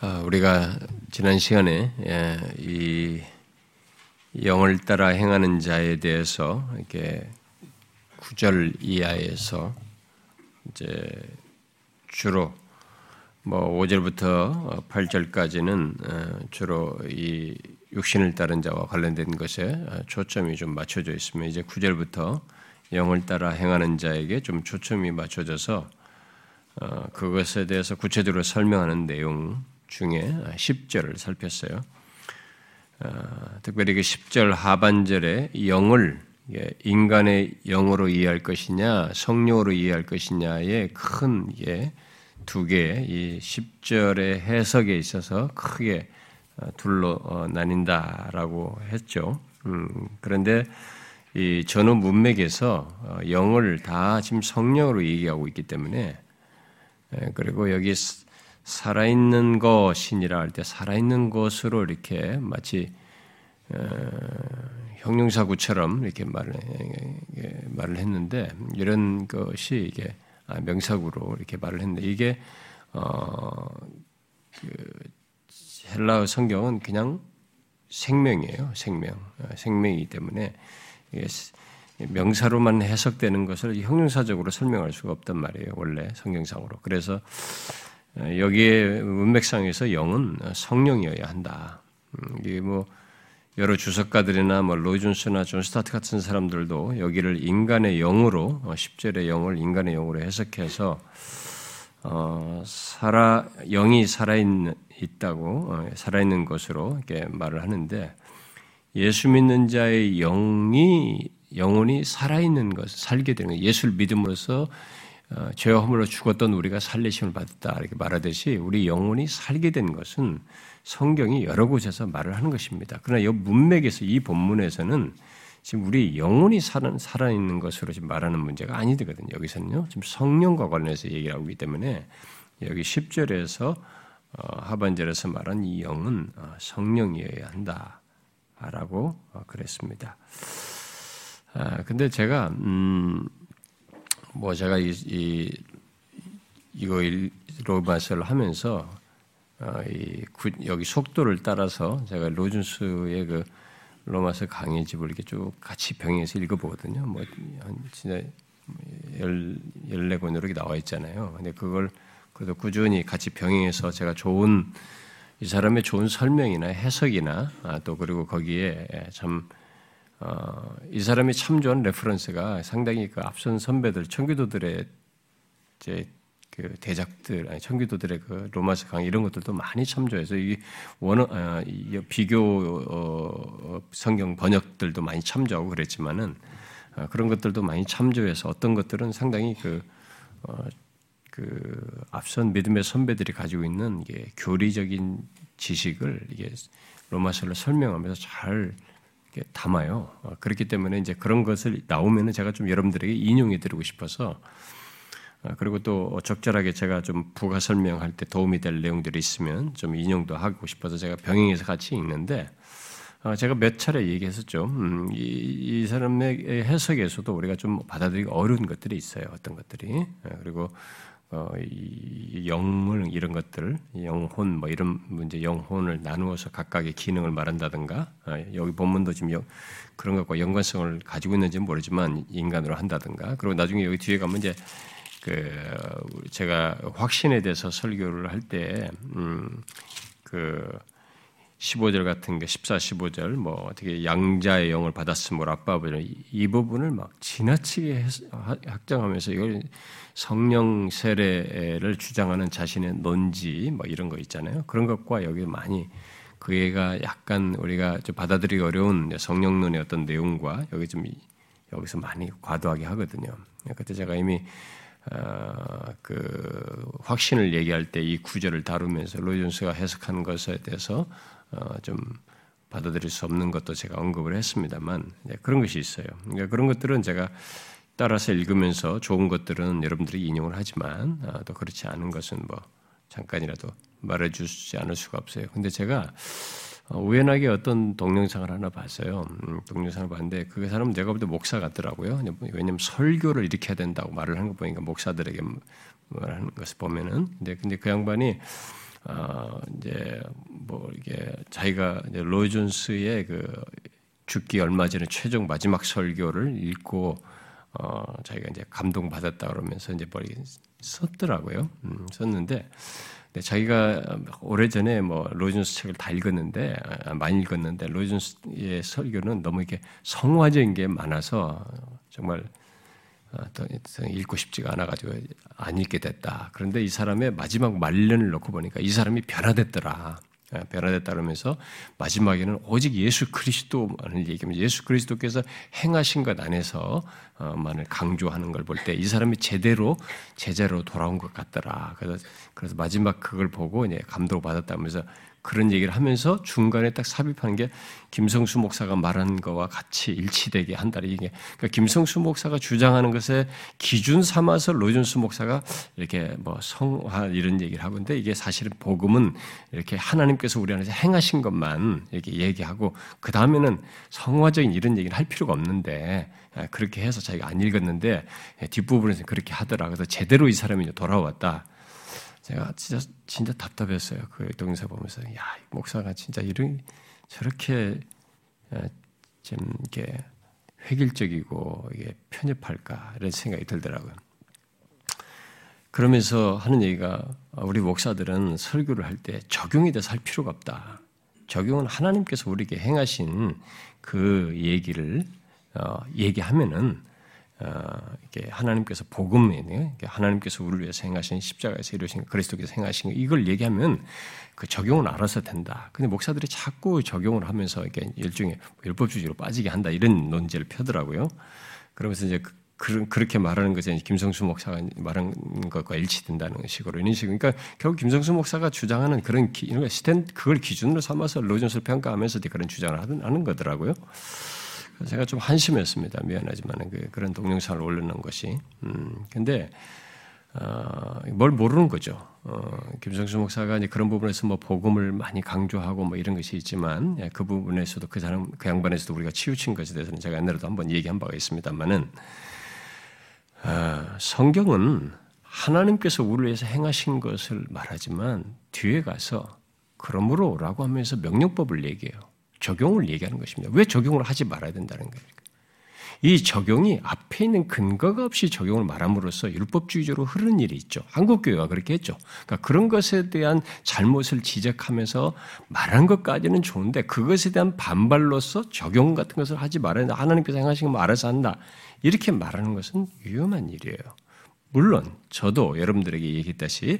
어, 우리가 지난 시간에 예, 이 영을 따라 행하는 자에 대해서 이렇게 구절 이하에서 이제 주로 뭐 5절부터 8절까지는 어, 주로 이 육신을 따른 자와 관련된 것에 초점이 좀 맞춰져 있으면 이제 9절부터 영을 따라 행하는 자에게 좀 초점이 맞춰져서 어, 그것에 대해서 구체적으로 설명하는 내용 중에 10절을 살폈어요. 어, 특별히 그 10절 하반절에 영을 인간의 영으로 이해할 것이냐, 성령으로 이해할 것이냐의 큰두 개의 이 10절의 해석에 있어서 크게 어, 둘로 어, 나뉜다라고 했죠. 음, 그런데 이 전후 문맥에서 영을 다 지금 성령으로 얘기하고 있기 때문에 그리고 여기 살아있는 것이니라 할 때 살아있는 것으로 이렇게 마치 어, 형용사구처럼 이렇게 말을, 말을 했는데 이런 것이 이게 아, 명사구로 이렇게 말을 했는데 이게 어, 그 헬라어 성경은 그냥 생명이에요. 생명. 어, 생명이기 때문에 명사로만 해석되는 것을 형용사적으로 설명할 수가 없단 말이에요. 원래 성경상으로. 그래서 여기에 문맥상에서 영은 성령이어야 한다. 음, 이게 뭐 여러 주석가들이나 뭐 로이드 존스나 존 스토트 같은 사람들도 여기를 인간의 영으로 10절의 어, 영을 인간의 영으로 해석해서 어, 살아 영이 살아 있다고 어, 살아 있는 것으로 이렇게 말을 하는데 예수 믿는 자의 영이 영혼이 살아 있는 것, 살게 되는 것, 예수를 믿음으로써 어, 죄와 허물로 죽었던 우리가 살리심을 받았다 이렇게 말하듯이 우리 영혼이 살게 된 것은 성경이 여러 곳에서 말을 하는 것입니다. 그러나 이 문맥에서 이 본문에서는 지금 우리 영혼이 살아 있는 것으로 지금 말하는 문제가 아니거든요. 여기서는요. 지금 성령과 관련해서 얘기하고 있기 때문에 여기 10절에서 어, 하반절에서 말한 이 영은 어, 성령이어야 한다라고 그랬습니다. 아, 근데 제가 음, 뭐 제가 이, 이 이거 로마서를 하면서 어, 이 구, 여기 속도를 따라서 제가 로준스의 그 로마서 강의집을 이렇게 쭉 같이 병행해서 읽어보거든요. 뭐 진짜 열 열네 권으로 이렇게 나와 있잖아요. 근데 그걸 그래도 꾸준히 같이 병행해서 제가 좋은 이 사람의 좋은 설명이나 해석이나 아, 또 그리고 거기에 참 어, 이 사람이 참 좋은 reference가 상당히 그 앞선 선배들 청교도들의 이제 그 대작들 아니 청교도들의 그 로마서 강의 이런 것들도 많이 참조해서 이 원어 어, 이 비교 어, 성경 번역들도 많이 참조하고 그랬지만은 어, 그런 것들도 많이 참조해서 어떤 것들은 상당히 그, 어, 그 앞선 믿음의 선배들이 가지고 있는 이게 교리적인 지식을 이게 로마서를 설명하면서 잘 담아요. 어, 그렇기 때문에 이제 그런 것을 나오면은 제가 좀 여러분들에게 인용해 드리고 싶어서 어, 그리고 또 적절하게 제가 좀 부가 설명할 때 도움이 될 내용들이 있으면 좀 인용도 하고 싶어서 제가 병행해서 같이 읽는데 어, 제가 몇 차례 얘기했었죠. 음, 이, 이, 사람의 해석에서도 우리가 좀 받아들이기 어려운 것들이 있어요. 어떤 것들이 그리고 어, 이 영을 이런 것들, 영혼 뭐 이런 문제, 영혼을 나누어서 각각의 기능을 말한다든가 아, 여기 본문도 지금 영, 그런 것과 연관성을 가지고 있는지는 모르지만 인간으로 한다든가. 그리고 나중에 여기 뒤에 가면 이제 그 제가 확신에 대해서 설교를 할때 음, 그 15절 같은 게 14, 15절 뭐 어떻게 양자의 영을 받았으므로 아빠 이, 이 부분을 막 지나치게 확정하면서 이걸 성령 세례를 주장하는 자신의 논지 뭐 이런 거 있잖아요. 그런 것과 여기 많이 그 애가 약간 우리가 좀 받아들이기 어려운 성령론의 어떤 내용과 여기 좀 여기서 많이 과도하게 하거든요. 그때 제가 이미 어, 그 확신을 얘기할 때 이 구절을 다루면서 로이존스가 해석하는 것에 대해서 어, 좀 받아들일 수 없는 것도 제가 언급을 했습니다만 네, 그런 것이 있어요. 그러니까 그런 것들은 제가 따라서 읽으면서 좋은 것들은 여러분들이 인용을 하지만 아, 또 그렇지 않은 것은 뭐 잠깐이라도 말해주지 않을 수가 없어요. 근데 제가 어, 우연하게 어떤 동영상을 하나 봤어요. 음, 동영상을 봤는데 그 사람은 내가 볼 때 목사 같더라고요. 왜냐면 설교를 해야 된다고 말을 하는 거 보니까 목사들에게 말하는 것을 보면은 근데 그 양반이 어, 이제 뭐 이게 자기가 이제 로이 존스의 그 죽기 얼마 전에 최종 마지막 설교를 읽고 어, 자기가 이제 감동 받았다 그러면서 이제 머리 썼더라고요. 음, 썼는데 자기가 오래 전에 뭐 로이존스 책을 다 읽었는데 아, 많이 읽었는데 로이존스의 설교는 너무 이렇게 성화적인 게 많아서 정말 어, 더 읽고 싶지가 않아가지고 안 읽게 됐다. 그런데 이 사람의 마지막 말년을 놓고 보니까 이 사람이 변화됐더라. 예, 변화됐다 그러면서 마지막에는 오직 예수 그리스도만을 얘기하면 예수 그리스도께서 행하신 것 안에서만을 강조하는 걸 볼 때 이 사람이 제대로 제자로 돌아온 것 같더라. 그래서 그래서 마지막 그걸 보고 이제 감동을 받았다면서 그런 얘기를 하면서 중간에 딱 삽입하는 게 김성수 목사가 말한 거와 같이 일치되게 한다 이게 그러니까 김성수 목사가 주장하는 것에 기준 삼아서 로준수 목사가 이렇게 뭐 성화 이런 얘기를 하고 있는데 이게 사실은 복음은 이렇게 하나님께서 우리 안에서 행하신 것만 이렇게 얘기하고 그 다음에는 성화적인 이런 얘기를 할 필요가 없는데 아, 그렇게 해서 자기가 안 읽었는데 뒷부분에서 그렇게 하더라. 그래서 제대로 이 사람이 돌아왔다. 제가 진짜 진짜 답답했어요. 그 동영상 보면서 야 목사가 진짜 이런 저렇게 어, 좀 이게 획일적이고 이게 편협할까 이런 생각이 들더라고요. 그러면서 하는 얘기가 우리 목사들은 설교를 할 때 적용이 돼서 할 필요가 없다. 적용은 하나님께서 우리에게 행하신 그 얘기를 어, 얘기하면은 어, 이게 하나님께서 복음이네요. 하나님께서 우리를 위해서 행하신 십자가에서 이루신 그리스도께서 행하신 이걸 얘기하면 그 적용은 알아서 된다. 근데 목사들이 자꾸 적용을 하면서 이게 일종의 율법주의로 빠지게 한다 이런 논제를 펴더라고요. 그러면서 이제 그, 그렇게 말하는 것이 김성수 목사가 말한 것과 일치된다는 식으로 이런 식으로 그러니까 결국 김성수 목사가 주장하는 그런 기, 이런 스탠 그걸 기준으로 삼아서 로전스를 평가하면서 그런 주장을 하는 거더라고요. 제가 좀 한심했습니다. 미안하지만 그, 그런 동영상을 올려놓은 것이. 음, 근데 어, 뭘 모르는 거죠. 어, 김성수 목사가 이제 그런 부분에서 뭐 복음을 많이 강조하고 뭐 이런 것이 있지만 예, 그 부분에서도 그 사람 그 양반에서도 우리가 치우친 것에 대해서는 제가 옛날에도 한번 얘기한 바가 있습니다만은 어, 성경은 하나님께서 우리를 위해서 행하신 것을 말하지만 뒤에 가서 그러므로라고 하면서 명령법을 얘기해요. 적용을 얘기하는 것입니다. 왜 적용을 하지 말아야 된다는 거예요. 이 적용이 앞에 있는 근거가 없이 적용을 말함으로써 율법주의적으로 흐르는 일이 있죠. 한국교회가 그렇게 했죠. 그러니까 그런 것에 대한 잘못을 지적하면서 말한 것까지는 좋은데 그것에 대한 반발로서 적용 같은 것을 하지 말아야 된다. 하나님께서 행하신 거 알아서 한다. 이렇게 말하는 것은 위험한 일이에요. 물론 저도 여러분들에게 얘기했다시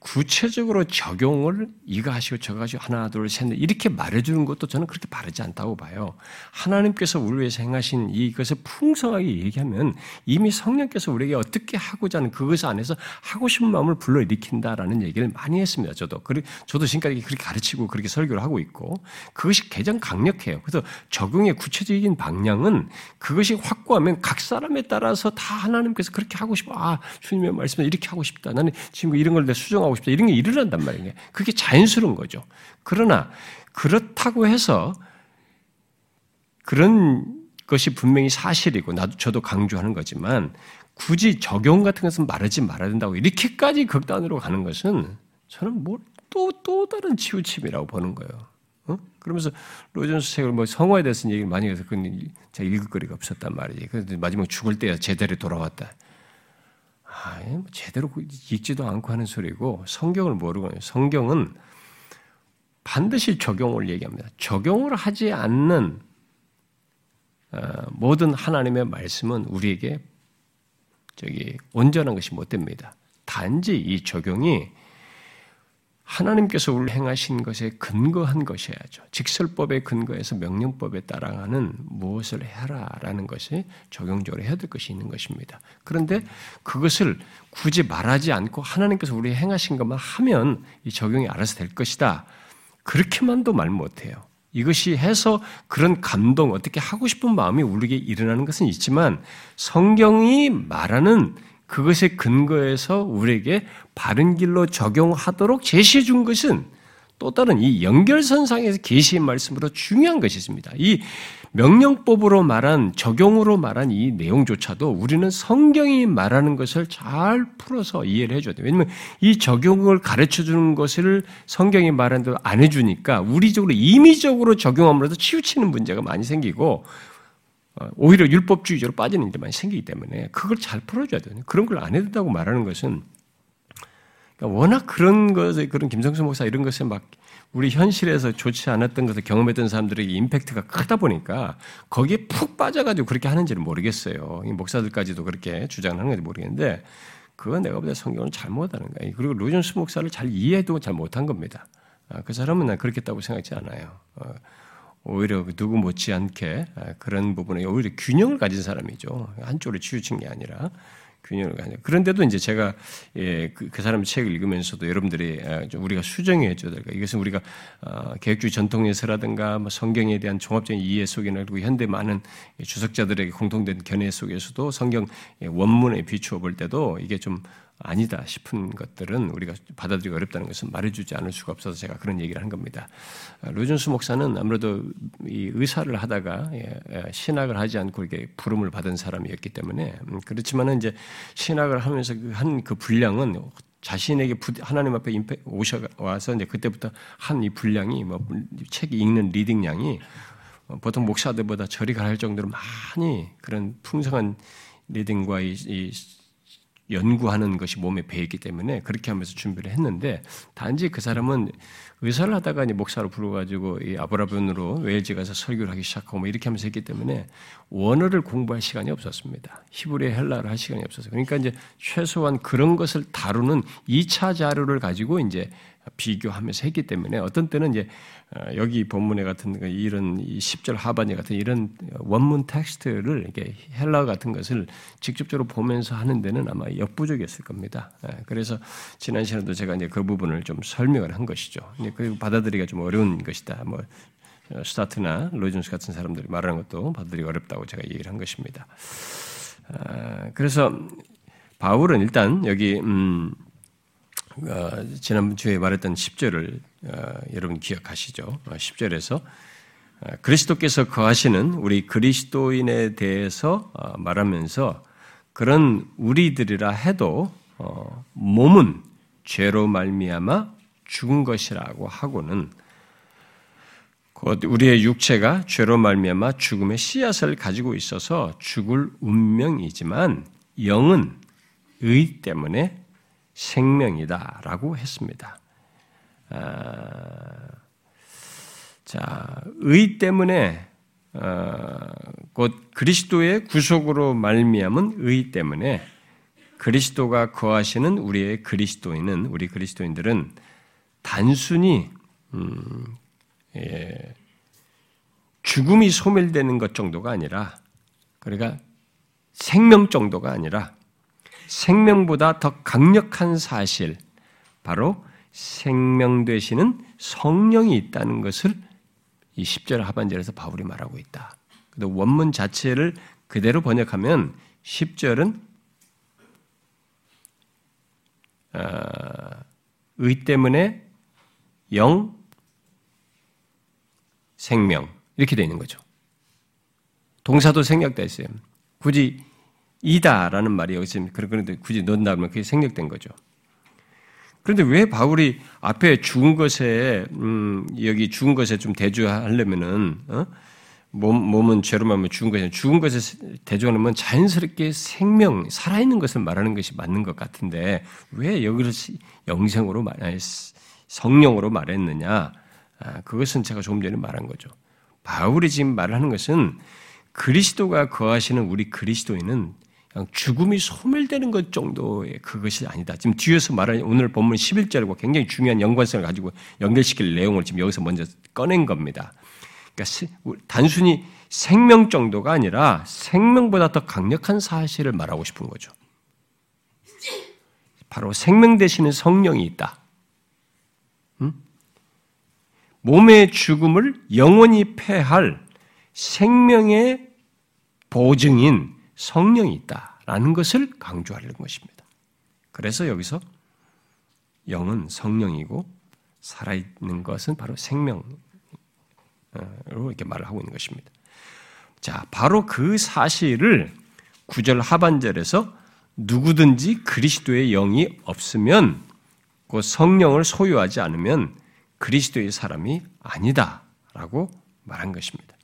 구체적으로 적용을 이거 하시고 저거 하시고 하나 둘셋 이렇게 말해주는 것도 저는 그렇게 바르지 않다고 봐요. 하나님께서 우리 위해서 행하신 이것을 풍성하게 얘기하면 이미 성령께서 우리에게 어떻게 하고자 하는 그것 안에서 하고 싶은 마음을 불러일으킨다라는 얘기를 많이 했습니다. 저도 저도 지금까지 그렇게 가르치고 그렇게 설교를 하고 있고 그것이 가장 강력해요. 그래서 적용의 구체적인 방향은 그것이 확고하면 각 사람에 따라서 다 하나님께서 그렇게 하고 싶어. 아 주님의 말씀을 이렇게 하고 싶다. 나는 지금 이런 걸 내 수정하고 하고 싶다. 이런 게 일어난단 말이에요. 그게 자연스러운 거죠. 그러나 그렇다고 해서 그런 것이 분명히 사실이고 나도 저도 강조하는 거지만 굳이 적용 같은 것은 말하지 말아야 된다고 이렇게까지 극단으로 가는 것은 저는 뭐또또 또 다른 치우침이라고 보는 거예요. 어? 그러면서 로전스 책을 뭐 성화에 대해서 얘기를 많이 해서 그건 제가 읽을 거리가 없었단 말이지. 그래서 마지막 죽을 때야 제대로 돌아왔다. 아, 뭐 제대로 읽지도 않고 하는 소리고 성경을 모르고 성경은 반드시 적용을 얘기합니다. 적용을 하지 않는 어, 모든 하나님의 말씀은 우리에게 저기 온전한 것이 못 됩니다. 단지 이 적용이 하나님께서 우리를 행하신 것에 근거한 것이어야죠. 직설법에 근거해서 명령법에 따라가는 무엇을 해라라는 것이 적용적으로 해야 될 것이 있는 것입니다. 그런데 그것을 굳이 말하지 않고 하나님께서 우리 행하신 것만 하면 이 적용이 알아서 될 것이다. 그렇게만도 말 못해요. 이것이 해서 그런 감동, 어떻게 하고 싶은 마음이 우리에게 일어나는 것은 있지만 성경이 말하는 그것에 근거해서 우리에게 바른 길로 적용하도록 제시해 준 것은 또 다른 이 연결선상에서 계시의 말씀으로 중요한 것이 있습니다. 이 명령법으로 말한 적용으로 말한 이 내용조차도 우리는 성경이 말하는 것을 잘 풀어서 이해를 해줘야 돼요. 왜냐하면 이 적용을 가르쳐 주는 것을 성경이 말하는 대로 안 해주니까 우리적으로 임의적으로 적용함으로써 치우치는 문제가 많이 생기고 어, 오히려 율법주의적으로 빠지는 일이 많이 생기기 때문에 그걸 잘 풀어줘야 돼요. 그런 걸 안 해준다고 말하는 것은 그러니까 워낙 그런 것에 그런 김성수 목사 이런 것에 막 우리 현실에서 좋지 않았던 것을 경험했던 사람들에게 임팩트가 크다 보니까 거기에 푹 빠져가지고 그렇게 하는지는 모르겠어요. 목사들까지도 그렇게 주장하는 건지 모르겠는데 그건 내가 보다 성경을 잘못하는 거예요. 그리고 로존스 목사를 잘 이해도 잘 못한 겁니다. 아, 그 사람은 난 그렇겠다고 생각하지 않아요. 어, 오히려 누구 못지않게 아, 그런 부분에 오히려 균형을 가진 사람이죠. 한쪽으로 치우친 게 아니라 균형을 가냐. 그런데도 이제 제가 예, 그, 그 사람 책을 읽으면서도 여러분들이 아, 우리가 수정해 줘야 될까. 이것은 우리가 어, 계획주의 전통에서라든가 뭐 성경에 대한 종합적인 이해 속에나 그리고 현대 많은 주석자들에게 공통된 견해 속에서도 성경 원문에 비추어 볼 때도 이게 좀 아니다 싶은 것들은 우리가 받아들이기 어렵다는 것은 말해주지 않을 수가 없어서 제가 그런 얘기를 한 겁니다. 아, 로준수 목사는 아무래도 이 의사를 하다가 예, 예, 신학을 하지 않고 이렇게 부름을 받은 사람이었기 때문에 음, 그렇지만은 이제 신학을 하면서 그 한그 그 분량은 자신에게 하나님 앞에 오셔 와서 이제 그때부터 한 이 분량이 뭐 책 읽는 reading량이 어, 보통 목사들보다 저리 갈 정도로 많이 그런 풍성한 reading과 이, 이 연구하는 것이 몸에 배 있기 때문에 그렇게 하면서 준비를 했는데 단지 그 사람은 의사를 하다가 이제 목사로 불러가지고 이 에버라본으로 웨일즈 가서 설교를 하기 시작하고 뭐 이렇게 하면서 했기 때문에 원어를 공부할 시간이 없었습니다. 히브리 헬라를 할 시간이 없었어요. 그러니까 이제 최소한 그런 것을 다루는 2차 자료를 가지고 이제 비교하면서 했기 때문에 어떤 때는 이제 어, 여기 본문에 같은 그 이런 10절 하반에 같은 이런 원문 텍스트를 이렇게 헬라 같은 것을 직접적으로 보면서 하는 데는 아마 역부족이었을 겁니다. 예, 그래서 지난 시간에도 제가 이제 그 부분을 좀 설명을 한 것이죠. 그리고 받아들이기가 좀 어려운 것이다. 뭐 어, 스타트나 로이존스 같은 사람들이 말하는 것도 받아들이기 어렵다고 제가 얘기를 한 것입니다. 아, 그래서 바울은 일단 여기 음, 어, 지난주에 말했던 10절을 어, 여러분 기억하시죠? 10절에서 어, 그리스도께서 거하시는 우리 그리스도인에 대해서 말하면서 그런 우리들이라 해도 몸은 죄로 말미암아 죽은 것이라고 하고는 곧 우리의 육체가 죄로 말미암아 죽음의 씨앗을 가지고 있어서 죽을 운명이지만 영은 의 때문에 생명이다라고 했습니다. 아, 자, 의 때문에 어, 곧 그리스도의 구속으로 말미암은 의 때문에 그리스도가 거하시는 우리의 그리스도인은 우리 그리스도인들은 단순히 음, 예, 죽음이 소멸되는 것 정도가 아니라 그러니까 생명 정도가 아니라 생명보다 더 강력한 사실, 바로 생명 되시는 성령이 있다는 것을 이 10절 하반절에서 바울이 말하고 있다. 원문 자체를 그대로 번역하면 10절은 어, 의 때문에 영, 생명 이렇게 되어 있는 거죠. 동사도 생략되어 있어요. 굳이 이다라는 말이 여기서 그런데 굳이 넣는다면 그게 생략된 거죠. 그런데 왜 바울이 앞에 죽은 것에 음, 여기 죽은 것에 좀 대조하려면은 어? 몸, 몸은 죄로 말하면 죽은 것에 죽은 것에 대조하면 자연스럽게 생명 살아있는 것을 말하는 것이 맞는 것 같은데 왜 여기를 영생으로 말 성령으로 말했느냐? 아, 그것은 제가 조금 전에 말한 거죠. 바울이 지금 말하는 것은 그리스도가 거하시는 우리 그리스도인은 죽음이 소멸되는 것 정도의 그것이 아니다. 지금 뒤에서 말하는 오늘 본문 11절과 굉장히 중요한 연관성을 가지고 연결시킬 내용을 지금 여기서 먼저 꺼낸 겁니다. 그러니까 단순히 생명 정도가 아니라 생명보다 더 강력한 사실을 말하고 싶은 거죠. 바로 생명 되시는 성령이 있다. 음? 몸의 죽음을 영원히 패할 생명의 보증인 성령이 있다라는 것을 강조하려는 것입니다. 그래서 여기서 영은 성령이고 살아있는 것은 바로 생명으로 이렇게 말을 하고 있는 것입니다. 자, 바로 그 사실을 구절 하반절에서 누구든지 그리스도의 영이 없으면 그 성령을 소유하지 않으면 그리스도의 사람이 아니다라고 말한 것입니다.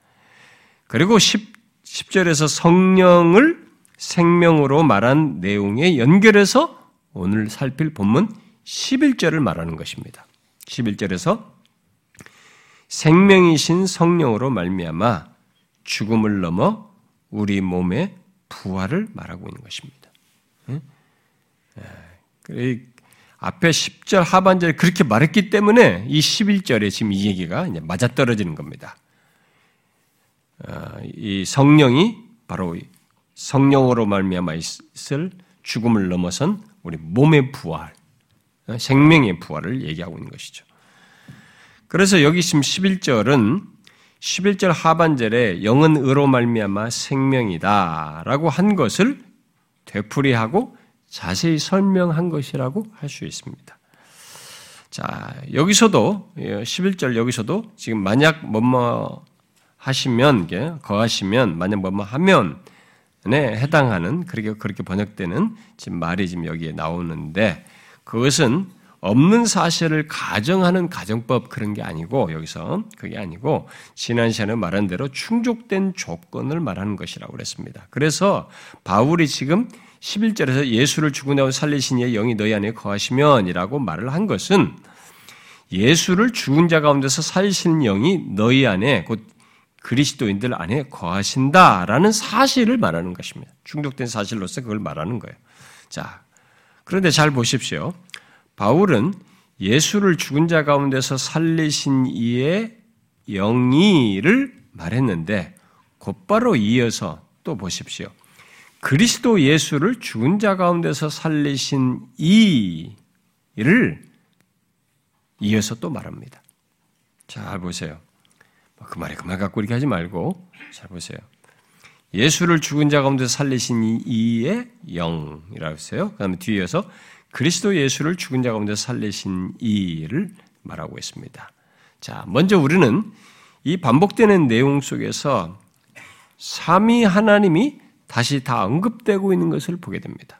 그리고 10, 10절에서 성령을 생명으로 말한 내용에 연결해서 오늘 살필 본문 11절을 말하는 것입니다. 11절에서 생명이신 성령으로 말미암아 죽음을 넘어 우리 몸의 부활을 말하고 있는 것입니다. 앞에 10절 하반절에 그렇게 말했기 때문에 이 11절에 지금 이 얘기가 이제 맞아떨어지는 겁니다. 어, 이 성령이 바로 성령으로 말미암아 있을 죽음을 넘어선 우리 몸의 부활, 어, 생명의 부활을 얘기하고 있는 것이죠. 그래서 여기 지금 11절은 11절 하반절에 영은 의로 말미암아 생명이다라고 한 것을 되풀이하고 자세히 설명한 것이라고 할 수 있습니다. 자, 여기서도 11절 예, 여기서도 지금 만약 뭐뭐 하시면 거하시면 만약 뭐뭐 하면 네, 해당하는 그렇게 그렇게 번역되는 지금 말이 지금 여기에 나오는데 그것은 없는 사실을 가정하는 가정법 그런 게 아니고 여기서 그게 아니고 지난 시간에 말한 대로 충족된 조건을 말하는 것이라고 그랬습니다. 그래서 바울이 지금 11절에서 예수를 죽은 다음 살리신 이의 영이 너희 안에 거하시면이라고 말을 한 것은 예수를 죽은 자 가운데서 살리신 영이 너희 안에 곧 그리스도인들 안에 거하신다라는 사실을 말하는 것입니다. 충족된 사실로서 그걸 말하는 거예요. 자, 그런데 잘 보십시오. 바울은 예수를 죽은 자 가운데서 살리신 이의 영이를 말했는데 곧바로 이어서 또 보십시오. 그리스도 예수를 죽은 자 가운데서 살리신 이를 이어서 또 말합니다. 잘 보세요. 뭐그 말에 그말 갖고 이렇게 하지 말고 잘 보세요. 예수를 죽은 자 가운데 살리신 이의 영이라고 했어요. 그 다음에 뒤에서 그리스도 예수를 죽은 자 가운데 살리신 이를 말하고 있습니다. 자, 먼저 우리는 이 반복되는 내용 속에서 삼위 하나님이 다시 다 언급되고 있는 것을 보게 됩니다.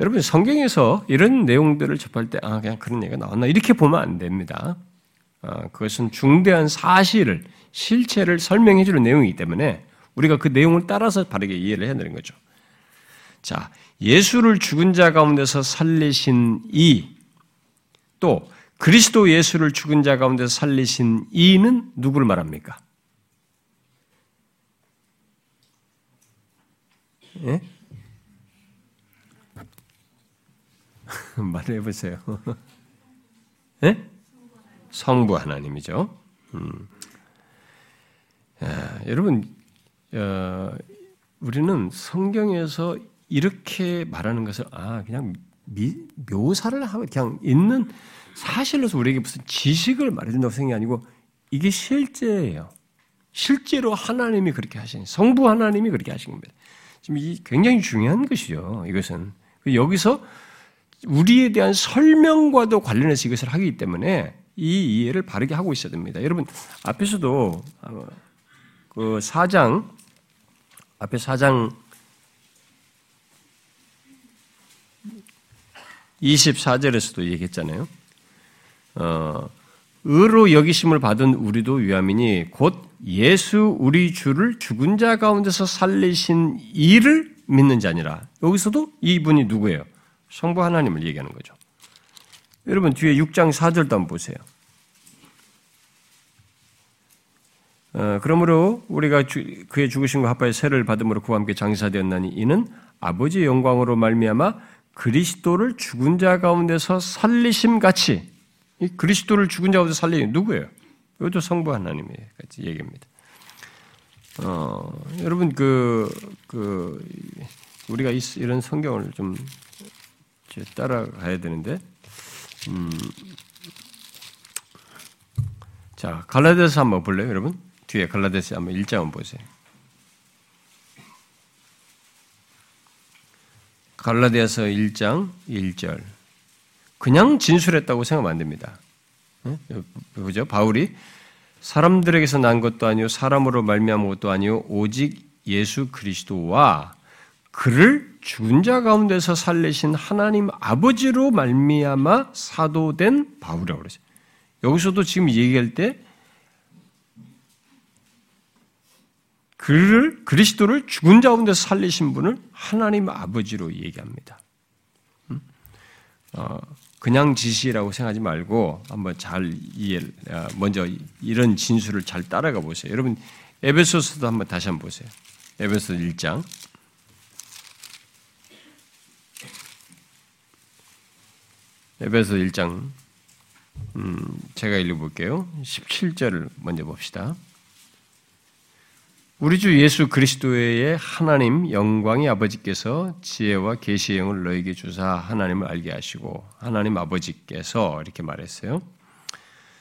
여러분 성경에서 이런 내용들을 접할 때 아 그냥 그런 얘기가 나왔나 이렇게 보면 안 됩니다. 아, 그것은 중대한 사실을 실체를 설명해 주는 내용이기 때문에 우리가 그 내용을 따라서 바르게 이해를 해야 되는 거죠. 자, 예수를 죽은 자 가운데서 살리신 이, 또 그리스도 예수를 죽은 자 가운데서 살리신 이는 누구를 말합니까? 예? 말해 보세요. 예? 성부 하나님이죠. 음. 야, 여러분, 어, 우리는 성경에서 이렇게 말하는 것을 아 그냥 미, 묘사를 하고 그냥 있는 사실로서 우리에게 무슨 지식을 말해준다고 생각이 아니고 이게 실제예요. 실제로 하나님이 그렇게 하신 성부 하나님이 그렇게 하신 겁니다. 지금 이 굉장히 중요한 것이죠. 이것은 여기서 우리에 대한 설명과도 관련해서 이것을 하기 때문에 이 이해를 바르게 하고 있어야 됩니다. 여러분 앞에서도 그 4장 앞에 4장 24절에서도 얘기했잖아요. 어, 의로 여기심을 받은 우리도 위함이니 곧 예수 우리 주를 죽은 자 가운데서 살리신 이를 믿는 자니라. 여기서도 이분이 누구예요? 성부 하나님을 얘기하는 거죠. 여러분 뒤에 6장 4절도 한번 보세요. 어, 그러므로 우리가 주, 그의 죽으심과 합하여 세를 받음으로 그와 함께 장사되었나니 이는 아버지의 영광으로 말미암아 그리스도를 죽은 자 가운데서 살리심 같이 이 그리스도를 죽은 자 가운데 살리는 누구예요? 이것도 성부 하나님의 같이 얘기입니다. 어, 여러분 그, 그 우리가 이런 성경을 좀 따라가야 되는데, 음, 자 갈라디아서 한번 볼래요, 여러분? 뒤에 갈라디아서 한번 1장 한번 보세요. 갈라디아서 1장 1절. 그냥 진술했다고 생각하면 안 됩니다. 보죠. 바울이 사람들에게서 난 것도 아니요 사람으로 말미암은 것도 아니요 오직 예수 그리스도와 그를 죽은 자 가운데서 살리신 하나님 아버지로 말미암아 사도된 바울이라고 그러죠. 여기서도 지금 얘기할 때 그를 그리스도를 죽은 자 가운데서 살리신 분을 하나님 아버지로 얘기합니다. 음? 어, 그냥 지시라고 생각하지 말고 한번 잘 이해, 아, 먼저 이런 진술을 잘 따라가 보세요. 여러분 에베소서도 한번 다시 한번 보세요. 에베소 1장. 에베소 1장. 음, 제가 읽어볼게요. 17절을 먼저 봅시다. 우리 주 예수 그리스도의 하나님 영광의 아버지께서 지혜와 계시의 영을 너에게 주사 하나님을 알게 하시고 하나님 아버지께서 이렇게 말했어요.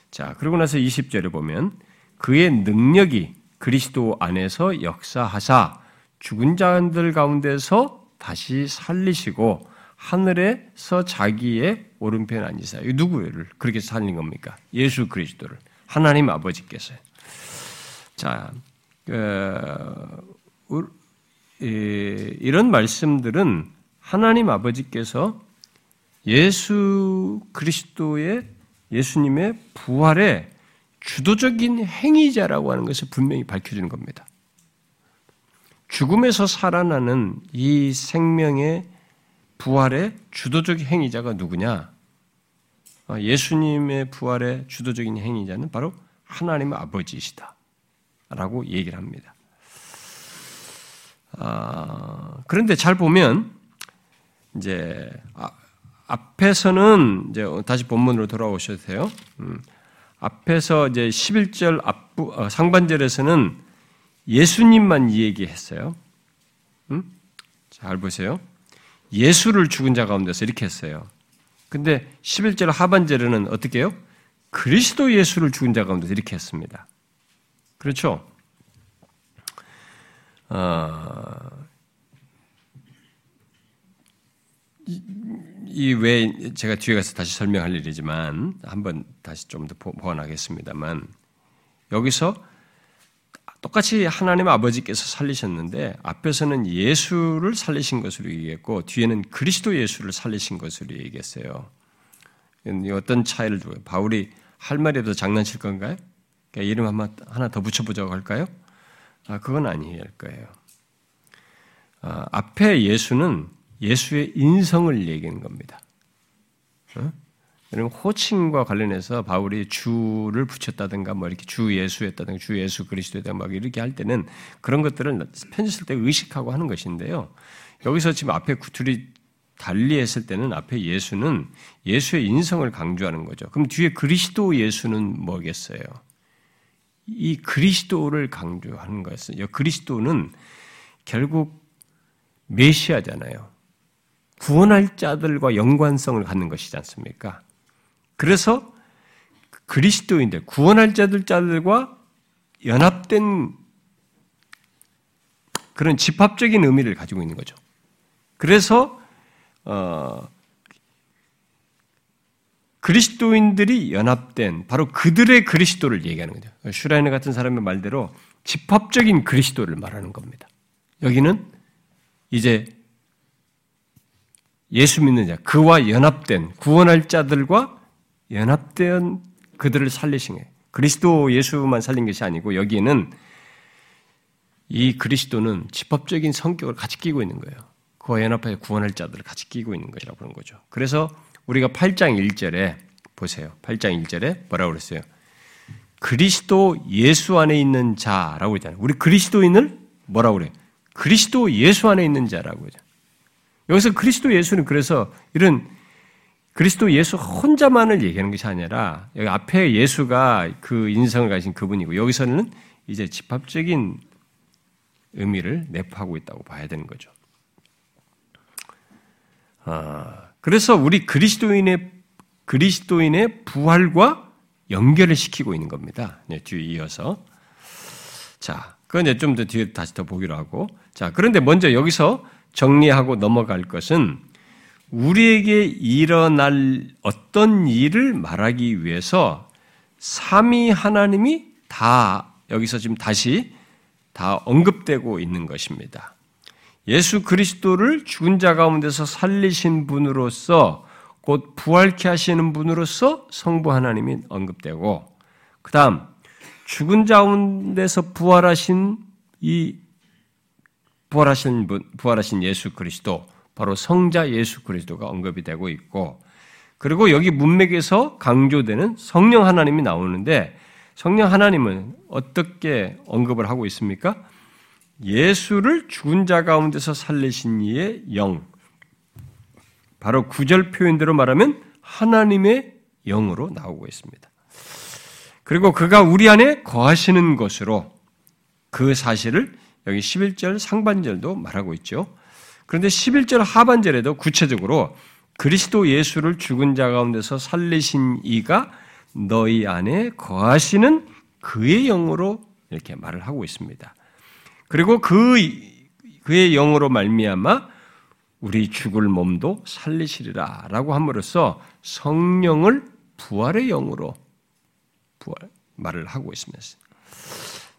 자, 그러고 나서 20절에 보면 그의 능력이 그리스도 안에서 역사하사 죽은 자들 가운데서 다시 살리시고 하늘에서 자기의 오른편 앉으사. 이 누구를 그렇게 살린 겁니까? 예수 그리스도를 하나님 아버지께서. 자, 그, 이런 말씀들은 하나님 아버지께서 예수 그리스도의 예수님의 부활의 주도적인 행위자라고 하는 것을 분명히 밝혀주는 겁니다. 죽음에서 살아나는 이 생명의 부활의 주도적 행위자가 누구냐? 아, 예수님의 부활의 주도적인 행위자는 바로 하나님 아버지이시다. 라고 얘기를 합니다. 아, 그런데 잘 보면, 이제, 아, 앞에서는, 이제 다시 본문으로 돌아오셔도 돼요. 음, 앞에서 이제 11절 앞부, 어, 상반절에서는 예수님만 얘기했어요. 음? 잘 보세요. 예수를 죽은 자 가운데서 이렇게 했어요. 근데 11절 하반절에는 어떻게 해요? 그리스도 예수를 죽은 자 가운데서 이렇게 했습니다. 그렇죠? 어, 이외 제가 뒤에 가서 다시 설명할 일이지만 한번 다시 좀 더 보완하겠습니다만 여기서 똑같이 하나님 아버지께서 살리셨는데 앞에서는 예수를 살리신 것으로 얘기했고 뒤에는 그리스도 예수를 살리신 것으로 얘기했어요. 어떤 차이를 두고 바울이 할 말이 더 장난칠 건가요? 그러니까 이름 한번 하나 더 붙여보자고 할까요? 아, 그건 아니할 거예요. 아, 앞에 예수는 예수의 인성을 얘기하는 겁니다. 어? 여러분 호칭과 관련해서 바울이 주를 붙였다든가 뭐 이렇게 주 예수였다든가 주 예수 그리스도다 막 이렇게 할 때는 그런 것들을 편지 쓸 때 의식하고 하는 것인데요. 여기서 지금 앞에 둘이 달리 했을 때는 앞에 예수는 예수의 인성을 강조하는 거죠. 그럼 뒤에 그리스도 예수는 뭐겠어요? 이 그리스도를 강조하는 것은 그리스도는 결국 메시아잖아요. 구원할 자들과 연관성을 갖는 것이지 않습니까? 그래서 그리스도인들, 구원할 자들 자들과 연합된 그런 집합적인 의미를 가지고 있는 거죠. 그래서 어, 그리스도인들이 연합된 바로 그들의 그리스도를 얘기하는 거죠. 슈라이너 같은 사람의 말대로 집합적인 그리스도를 말하는 겁니다. 여기는 이제 예수 믿는 자, 그와 연합된 구원할 자들과 연합된 그들을 살리신 거예요. 그리스도 예수만 살린 것이 아니고 여기에는 이 그리스도는 집합적인 성격을 같이 끼고 있는 거예요. 그와 연합하여 구원할 자들을 같이 끼고 있는 것이라고 그런 거죠. 그래서 우리가 8장 1절에 보세요. 8장 1절에 뭐라고 그랬어요? 그리스도 예수 안에 있는 자라고 그러잖아요. 우리 그리스도인을 뭐라고 그래요? 그리스도 예수 안에 있는 자라고 그러죠. 여기서 그리스도 예수는 그래서 이런 그리스도 예수 혼자만을 얘기하는 것이 아니라 여기 앞에 예수가 그 인성을 가진 그분이고 여기서는 이제 집합적인 의미를 내포하고 있다고 봐야 되는 거죠. 아, 그래서 우리 그리스도인의 그리스도인의 부활과 연결을 시키고 있는 겁니다. 네, 뒤에 이어서 자, 그건 이제 좀 더 뒤에 다시 더 보기로 하고 자, 그런데 먼저 여기서 정리하고 넘어갈 것은 우리에게 일어날 어떤 일을 말하기 위해서 삼위 하나님이 다 여기서 지금 다시 다 언급되고 있는 것입니다. 예수 그리스도를 죽은 자 가운데서 살리신 분으로서 곧 부활케 하시는 분으로서 성부 하나님이 언급되고 그다음 죽은 자 가운데서 부활하신 이 부활하신 분 부활하신 예수 그리스도 바로 성자 예수 그리스도가 언급이 되고 있고 그리고 여기 문맥에서 강조되는 성령 하나님이 나오는데 성령 하나님은 어떻게 언급을 하고 있습니까? 예수를 죽은 자 가운데서 살리신 이의 영. 바로 구절 표현대로 말하면 하나님의 영으로 나오고 있습니다. 그리고 그가 우리 안에 거하시는 것으로 그 사실을 여기 11절 상반절도 말하고 있죠. 그런데 11절 하반절에도 구체적으로 그리스도 예수를 죽은 자 가운데서 살리신 이가 너희 안에 거하시는 그의 영으로 이렇게 말을 하고 있습니다. 그리고 그 그의 영으로 말미암아 우리 죽을 몸도 살리시리라라고 함으로써 성령을 부활의 영으로 부활 말을 하고 있습니다.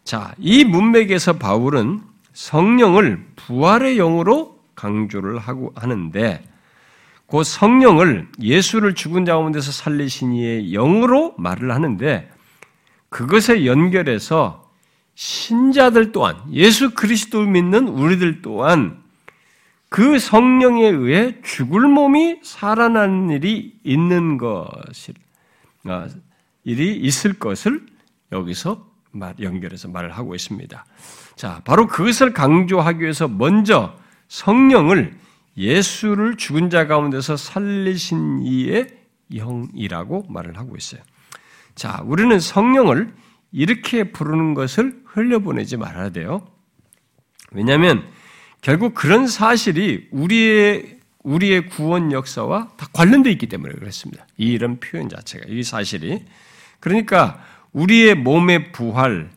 자, 이 문맥에서 바울은 성령을 부활의 영으로 강조를 하고 하는데 그 성령을 예수를 죽은 자 가운데서 살리신 이의 영으로 말을 하는데 그것에 연결해서 신자들 또한 예수 그리스도 믿는 우리들 또한 그 성령에 의해 죽을 몸이 살아나는 일이 있는 것이 아, 일이 있을 것을 여기서 연결해서 말을 하고 있습니다. 자, 바로 그것을 강조하기 위해서 먼저 성령을 예수를 죽은 자 가운데서 살리신 이의 영이라고 말을 하고 있어요. 자, 우리는 성령을 이렇게 부르는 것을 흘려보내지 말아야 돼요. 왜냐하면 결국 그런 사실이 우리의 우리의 구원 역사와 다 관련되어 있기 때문에 그렇습니다. 이런 표현 자체가 이 사실이 그러니까 우리의 몸의 부활,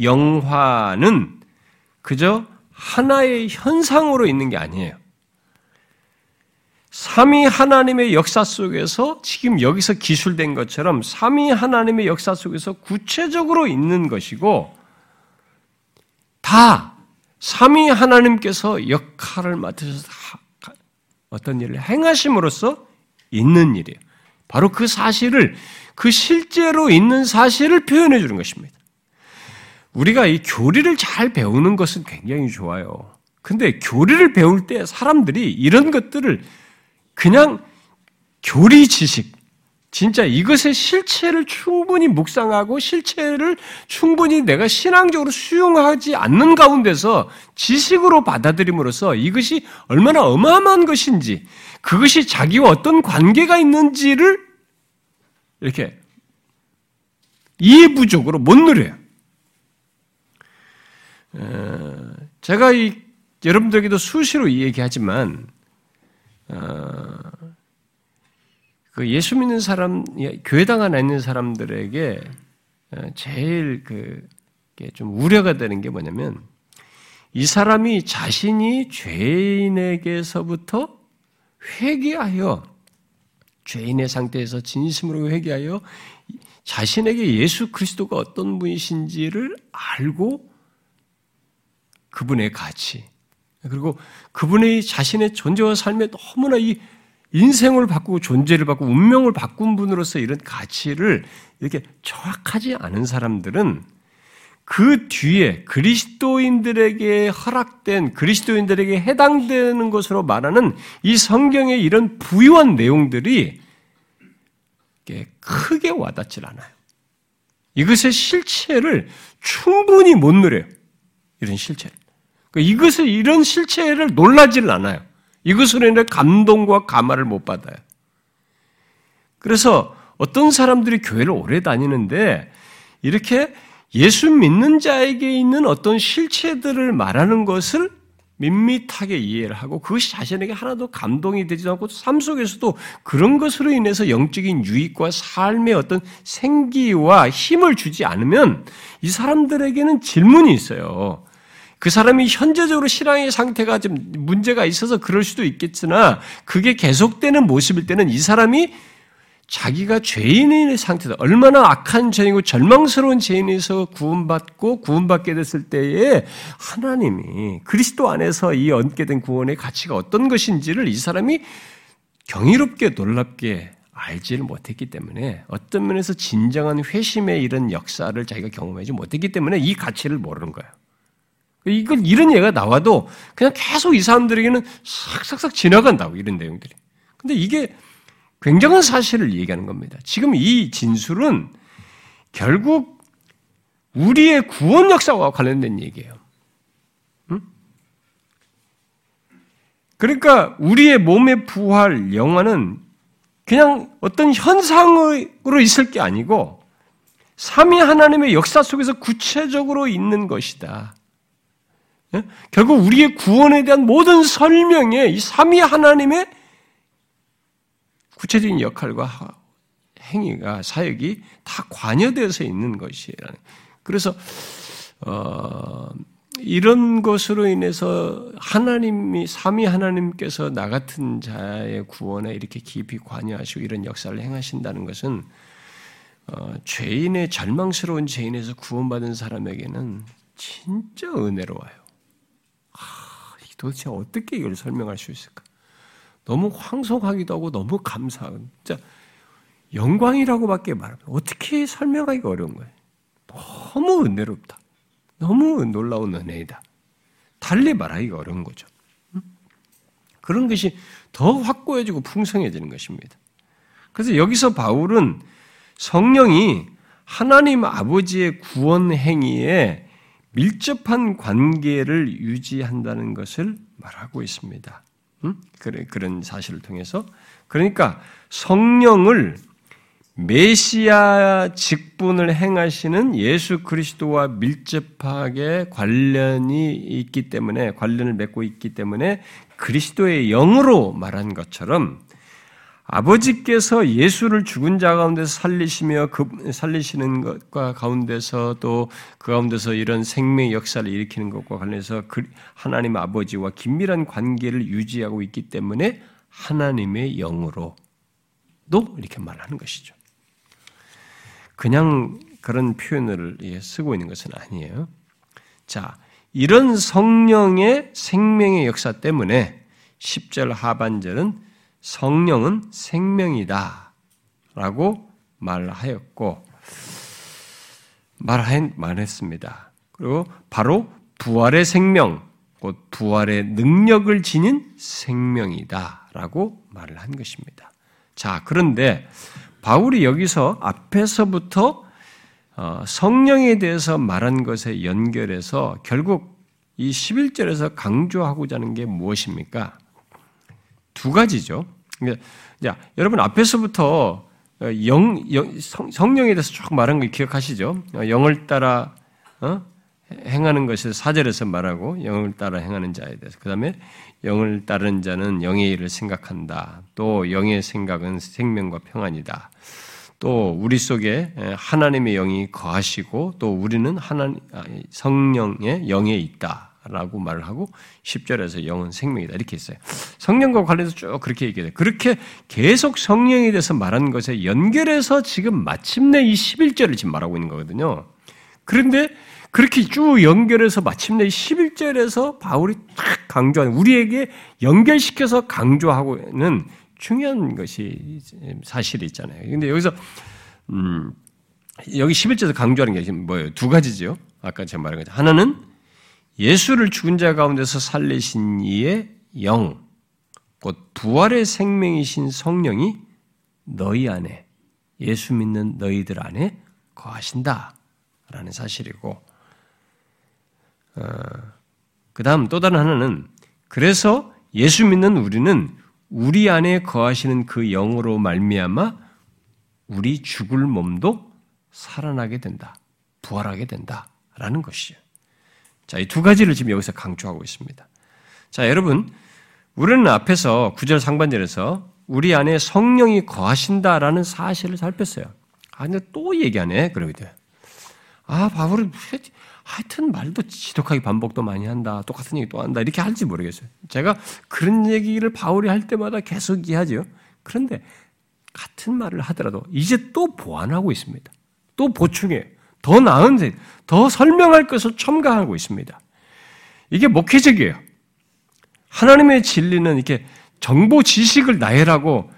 영화는 그저 하나의 현상으로 있는 게 아니에요. 삼위 하나님의 역사 속에서 지금 여기서 기술된 것처럼 삼위 하나님의 역사 속에서 구체적으로 있는 것이고 다 삼위 하나님께서 역할을 맡으셔서 어떤 일을 행하심으로써 있는 일이에요. 바로 그 사실을 그 실제로 있는 사실을 표현해 주는 것입니다. 우리가 이 교리를 잘 배우는 것은 굉장히 좋아요. 근데 교리를 배울 때 사람들이 이런 것들을 그냥 교리 지식, 진짜 이것의 실체를 충분히 묵상하고 실체를 충분히 내가 신앙적으로 수용하지 않는 가운데서 지식으로 받아들임으로써 이것이 얼마나 어마어마한 것인지, 그것이 자기와 어떤 관계가 있는지를 이렇게 이해 부족으로 못 누려요. 제가 이 여러분들에게도 수시로 얘기하지만 어, 그 예수 믿는 사람, 교회당 안에 있는 사람들에게 어, 제일 그, 좀 우려가 되는 게 뭐냐면, 이 사람이 자신이 죄인에게서부터 회개하여, 죄인의 상태에서 진심으로 회개하여, 자신에게 예수 그리스도가 어떤 분이신지를 알고, 그분의 가치, 그리고 그분의 자신의 존재와 삶에 너무나 이 인생을 바꾸고 존재를 바꾸고 운명을 바꾼 분으로서 이런 가치를 이렇게 정확하지 않은 사람들은 그 뒤에 그리스도인들에게 허락된 그리스도인들에게 해당되는 것으로 말하는 이 성경의 이런 부유한 내용들이 크게 와닿질 않아요. 이것의 실체를 충분히 못 누려요. 이런 실체를. 그 이것을 이런 실체를 놀라지를 않아요. 이것으로 인해 감동과 감화를 못 받아요. 그래서 어떤 사람들이 교회를 오래 다니는데 이렇게 예수 믿는 자에게 있는 어떤 실체들을 말하는 것을 밋밋하게 이해를 하고 그것이 자신에게 하나도 감동이 되지도 않고 삶 속에서도 그런 것으로 인해서 영적인 유익과 삶의 어떤 생기와 힘을 주지 않으면 이 사람들에게는 질문이 있어요. 그 사람이 현재적으로 신앙의 상태가 좀 문제가 있어서 그럴 수도 있겠으나 그게 계속되는 모습일 때는 이 사람이 자기가 죄인의 상태다. 얼마나 악한 죄인이고 절망스러운 죄인에서 구원받고 구원받게 됐을 때에 하나님이 그리스도 안에서 이 얻게 된 구원의 가치가 어떤 것인지를 이 사람이 경이롭게 놀랍게 알지를 못했기 때문에 어떤 면에서 진정한 회심의 이런 역사를 자기가 경험하지 못했기 때문에 이 가치를 모르는 거예요. 이걸 이런 예가 나와도 그냥 계속 이 사람들에게는 싹싹싹 지나간다고 이런 내용들이. 근데 이게 굉장한 사실을 얘기하는 겁니다. 지금 이 진술은 결국 우리의 구원 역사와 관련된 얘기예요. 응? 그러니까 우리의 몸의 부활, 영화는 그냥 어떤 현상으로 있을 게 아니고 삼위 하나님의 역사 속에서 구체적으로 있는 것이다. 결국 우리의 구원에 대한 모든 설명에 이 삼위 하나님의 구체적인 역할과 행위가 사역이 다 관여되어서 있는 것이라는. 그래서 어, 이런 것으로 인해서 하나님이 삼위 하나님께서 나 같은 자의 구원에 이렇게 깊이 관여하시고 이런 역사를 행하신다는 것은 어, 죄인의 절망스러운 죄인에서 구원받은 사람에게는 진짜 은혜로워요. 아, 도대체 어떻게 이걸 설명할 수 있을까? 너무 황송하기도 하고 너무 감사하고 진짜 영광이라고밖에 말하면 어떻게 설명하기가 어려운 거예요. 너무 은혜롭다. 너무 놀라운 은혜이다. 달리 말하기가 어려운 거죠. 그런 것이 더 확고해지고 풍성해지는 것입니다. 그래서 여기서 바울은 성령이 하나님 아버지의 구원 행위에 밀접한 관계를 유지한다는 것을 말하고 있습니다. 음? 그런 사실을 통해서 그러니까 성령을 메시아 직분을 행하시는 예수 그리스도와 밀접하게 관련이 있기 때문에 관련을 맺고 있기 때문에 그리스도의 영으로 말한 것처럼 아버지께서 예수를 죽은 자 가운데서 살리시며 그 살리시는 것과 가운데서 또 그 가운데서 이런 생명 역사를 일으키는 것과 관련해서 그 하나님 아버지와 긴밀한 관계를 유지하고 있기 때문에 하나님의 영으로도 이렇게 말하는 것이죠. 그냥 그런 표현을 쓰고 있는 것은 아니에요. 자, 이런 성령의 생명의 역사 때문에 10절 하반절은 성령은 생명이다. 라고 말하였고, 말했습니다. 그리고 바로 부활의 생명, 곧 부활의 능력을 지닌 생명이다. 라고 말을 한 것입니다. 자, 그런데 바울이 여기서 앞에서부터 어, 성령에 대해서 말한 것에 연결해서 결국 이 11절에서 강조하고자 하는 게 무엇입니까? 두 가지죠. 자, 여러분 앞에서부터 영, 영 성, 령에 대해서 쭉 말한 거 기억하시죠? 영을 따라 어? 행하는 것을 사절에서 말하고 영을 따라 행하는 자에 대해서 그 다음에 영을 따르는 자는 영의 일을 생각한다. 또 영의 생각은 생명과 평안이다. 또 우리 속에 하나님의 영이 거하시고 또 우리는 하나님 아, 성령의 영에 있다 라고 말을 하고 10절에서 영은 생명이다 이렇게 했어요. 성령과 관련해서 쭉 그렇게 얘기해요. 그렇게 계속 성령에 대해서 말한 것에 연결해서 지금 마침내 이 11절을 지금 말하고 있는 거거든요. 그런데 그렇게 쭉 연결해서 마침내 11절에서 바울이 탁 강조하는 우리에게 연결시켜서 강조하고 는 중요한 것이 사실이 있잖아요. 근데 여기서 음, 여기 11절에서 강조하는 게 지금 뭐예요? 두 가지죠. 아까 제가 말한 거죠. 하나는 예수를 죽은 자 가운데서 살리신 이의 영, 곧 부활의 생명이신 성령이 너희 안에 예수 믿는 너희들 안에 거하신다 라는 사실이고 어, 그 다음 또 다른 하나는 그래서 예수 믿는 우리는 우리 안에 거하시는 그 영으로 말미암아 우리 죽을 몸도 살아나게 된다. 부활하게 된다 라는 것이죠. 자, 이 두 가지를 지금 여기서 강조하고 있습니다. 자, 여러분, 우리는 앞에서 구절 상반절에서 우리 안에 성령이 거하신다라는 사실을 살폈어요. 아, 근데 또 얘기하네, 그러거든. 아, 바울은 하여튼 말도 지독하게 반복도 많이 한다. 똑같은 얘기 또 한다. 이렇게 할지 모르겠어요. 제가 그런 얘기를 바울이 할 때마다 계속 이해하죠. 그런데 같은 말을 하더라도 이제 또 보완하고 있습니다. 또 보충해. 더 나은, 더 설명할 것을 첨가하고 있습니다. 이게 목회적이에요. 하나님의 진리는 이렇게 정보 지식을 나열하고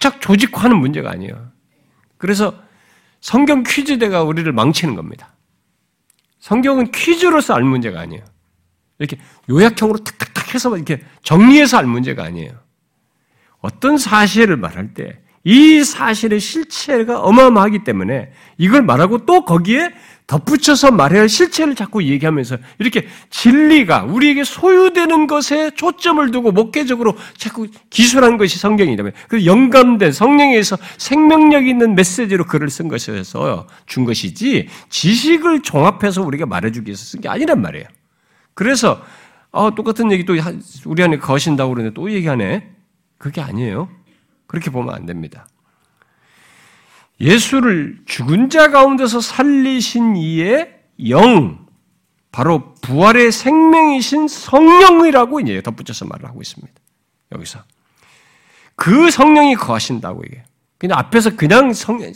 쫙쫙쫙 조직화하는 문제가 아니에요. 그래서 성경 퀴즈대가 우리를 망치는 겁니다. 성경은 퀴즈로서 알 문제가 아니에요. 이렇게 요약형으로 탁탁탁 해서 이렇게 정리해서 알 문제가 아니에요. 어떤 사실을 말할 때 이 사실의 실체가 어마어마하기 때문에 이걸 말하고 또 거기에 덧붙여서 말해야 할 실체를 자꾸 얘기하면서 이렇게 진리가 우리에게 소유되는 것에 초점을 두고 목회적으로 자꾸 기술한 것이 성경이라면 그 영감된 성령에서 생명력 있는 메시지로 글을 쓴 것에서 준 것이지 지식을 종합해서 우리가 말해주기 위해서 쓴 게 아니란 말이에요. 그래서 어, 똑같은 얘기 또 우리 안에 거신다고 그러는데 또 얘기하네. 그게 아니에요. 그렇게 보면 안 됩니다. 예수를 죽은 자 가운데서 살리신 이의 영, 바로 부활의 생명이신 성령이라고 이제 덧붙여서 말을 하고 있습니다. 여기서. 그 성령이 거하신다고 이게. 그냥 앞에서 그냥 성령,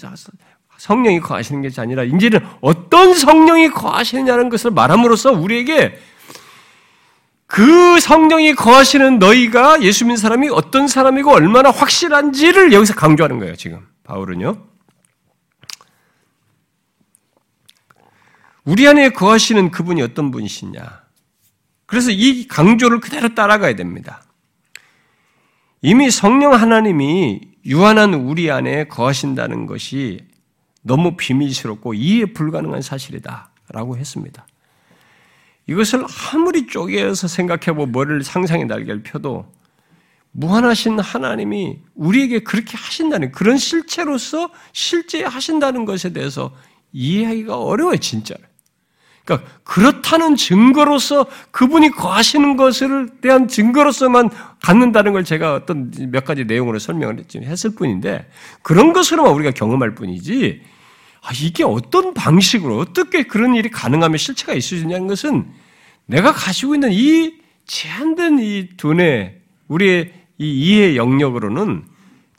성령이 거하시는 것이 아니라 이제는 어떤 성령이 거하시느냐는 것을 말함으로써 우리에게 그 성령이 거하시는 너희가 예수 믿는 사람이 어떤 사람이고 얼마나 확실한지를 여기서 강조하는 거예요, 지금. 바울은요. 우리 안에 거하시는 그분이 어떤 분이시냐. 그래서 이 강조를 그대로 따라가야 됩니다. 이미 성령 하나님이 유한한 우리 안에 거하신다는 것이 너무 비밀스럽고 이해 불가능한 사실이다 라고 했습니다. 이것을 아무리 쪼개서 생각해보고 뭐를 상상의 날개를 펴도 무한하신 하나님이 우리에게 그렇게 하신다는 그런 실체로서 실제 하신다는 것에 대해서 이해하기가 어려워요, 진짜로. 그러니까 그렇다는 증거로서 그분이 거하시는 것을 대한 증거로서만 갖는다는 걸 제가 어떤 몇 가지 내용으로 설명을 했을 뿐인데 그런 것으로만 우리가 경험할 뿐이지 아, 이게 어떤 방식으로 어떻게 그런 일이 가능하면 실체가 있냐는 것은 내가 가지고 있는 이 제한된 이 두뇌 우리의 이 이해 영역으로는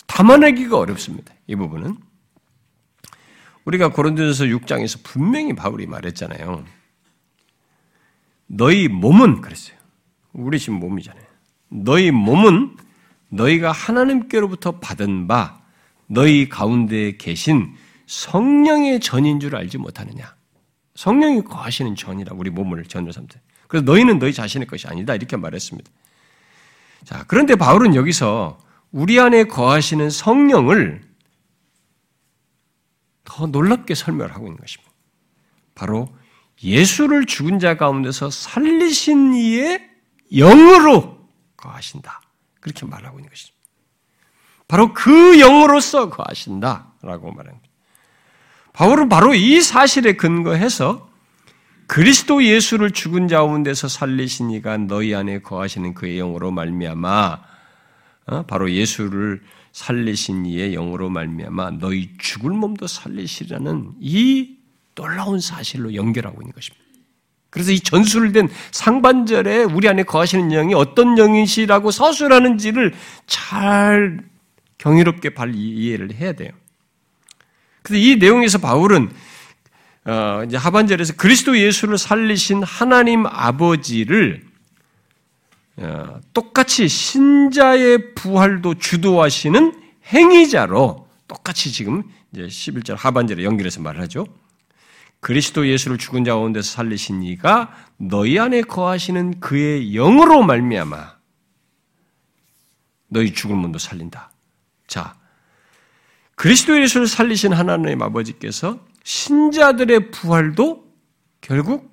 담아내기가 어렵습니다. 이 부분은 우리가 고린도전서 6장에서 분명히 바울이 말했잖아요. 너희 몸은 그랬어요. 우리 지금 몸이잖아요. 너희 몸은 너희가 하나님께로부터 받은 바 너희 가운데 계신 성령의 전인 줄 알지 못하느냐. 성령이 거하시는 전이라 우리 몸을 전으로 삼때. 그래서 너희는 너희 자신의 것이 아니다 이렇게 말했습니다. 자, 그런데 바울은 여기서 우리 안에 거하시는 성령을 더 놀랍게 설명을 하고 있는 것입니다. 바로 예수를 죽은 자 가운데서 살리신 이의 영으로 거하신다. 그렇게 말하고 있는 것이죠. 바로 그 영으로서 거하신다라고 말합니다. 바울은 바로 이 사실에 근거해서 그리스도 예수를 죽은 자 가운데서 살리신 이가 너희 안에 거하시는 그의 영으로 말미암아 어? 바로 예수를 살리신 이의 영으로 말미암아 너희 죽을 몸도 살리시라는 이 놀라운 사실로 연결하고 있는 것입니다. 그래서 이 전술을 된 상반절에 우리 안에 거하시는 영이 어떤 영이시라고 서술하는지를 잘 경이롭게 발 이해를 해야 돼요. 그래서 이 내용에서 바울은 어, 이제 하반절에서 그리스도 예수를 살리신 하나님 아버지를 어, 똑같이 신자의 부활도 주도하시는 행위자로 똑같이 지금 이제 11절 하반절에 연결해서 말하죠. 그리스도 예수를 죽은 자 가운데서 살리신 이가 너희 안에 거하시는 그의 영으로 말미암아 너희 죽은 몸도 살린다. 자, 그리스도 예수를 살리신 하나님 아버지께서 신자들의 부활도 결국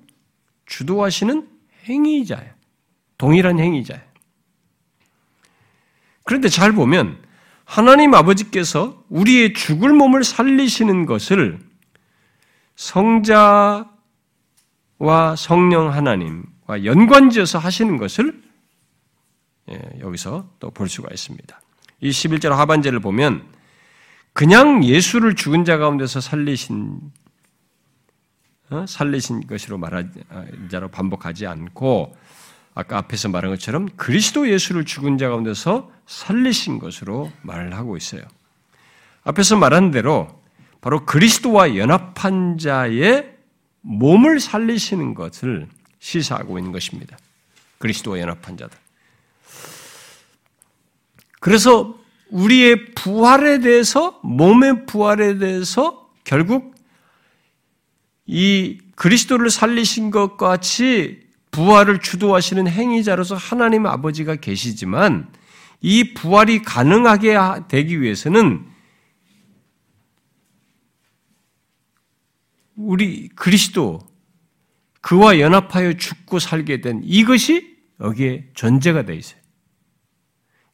주도하시는 행위자예요. 동일한 행위자예요. 그런데 잘 보면 하나님 아버지께서 우리의 죽을 몸을 살리시는 것을 성자와 성령 하나님과 연관지어서 하시는 것을 예, 여기서 또 볼 수가 있습니다. 이 11절 하반절을 보면 그냥 예수를 죽은 자 가운데서 살리신 어? 살리신 것으로 말하자로 반복하지 않고 아까 앞에서 말한 것처럼 그리스도 예수를 죽은 자 가운데서 살리신 것으로 말을 하고 있어요. 앞에서 말한 대로 바로 그리스도와 연합한 자의 몸을 살리시는 것을 시사하고 있는 것입니다. 그리스도와 연합한 자들. 그래서 우리의 부활에 대해서, 몸의 부활에 대해서 결국 이 그리스도를 살리신 것 같이 부활을 주도하시는 행위자로서 하나님 아버지가 계시지만 이 부활이 가능하게 되기 위해서는 우리 그리스도 그와 연합하여 죽고 살게 된 이것이 여기에 전제가 되어 있어요.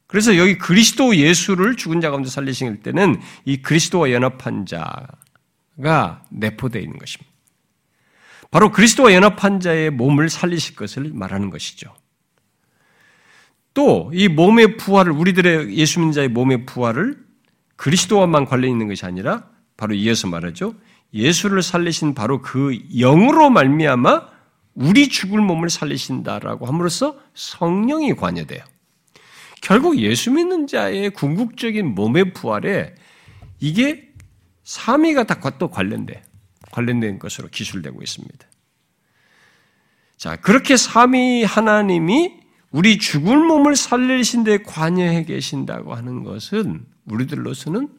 그래서 여기 그리스도 예수를 죽은 자 가운데 살리실 때는 이 그리스도와 연합한 자가 내포되어 있는 것입니다. 바로 그리스도와 연합한 자의 몸을 살리실 것을 말하는 것이죠. 또 이 몸의 부활을 우리들의 예수 믿는 자의 몸의 부활을 그리스도와만 관련 있는 것이 아니라 바로 이어서 말하죠. 예수를 살리신 바로 그 영으로 말미암아 우리 죽을 몸을 살리신다라고 함으로써 성령이 관여돼요. 결국 예수 믿는 자의 궁극적인 몸의 부활에 이게 삼위가 다또 관련돼 관련된 것으로 기술되고 있습니다. 자 그렇게 삼위 하나님이 우리 죽을 몸을 살리신 데 관여해 계신다고 하는 것은 우리들로서는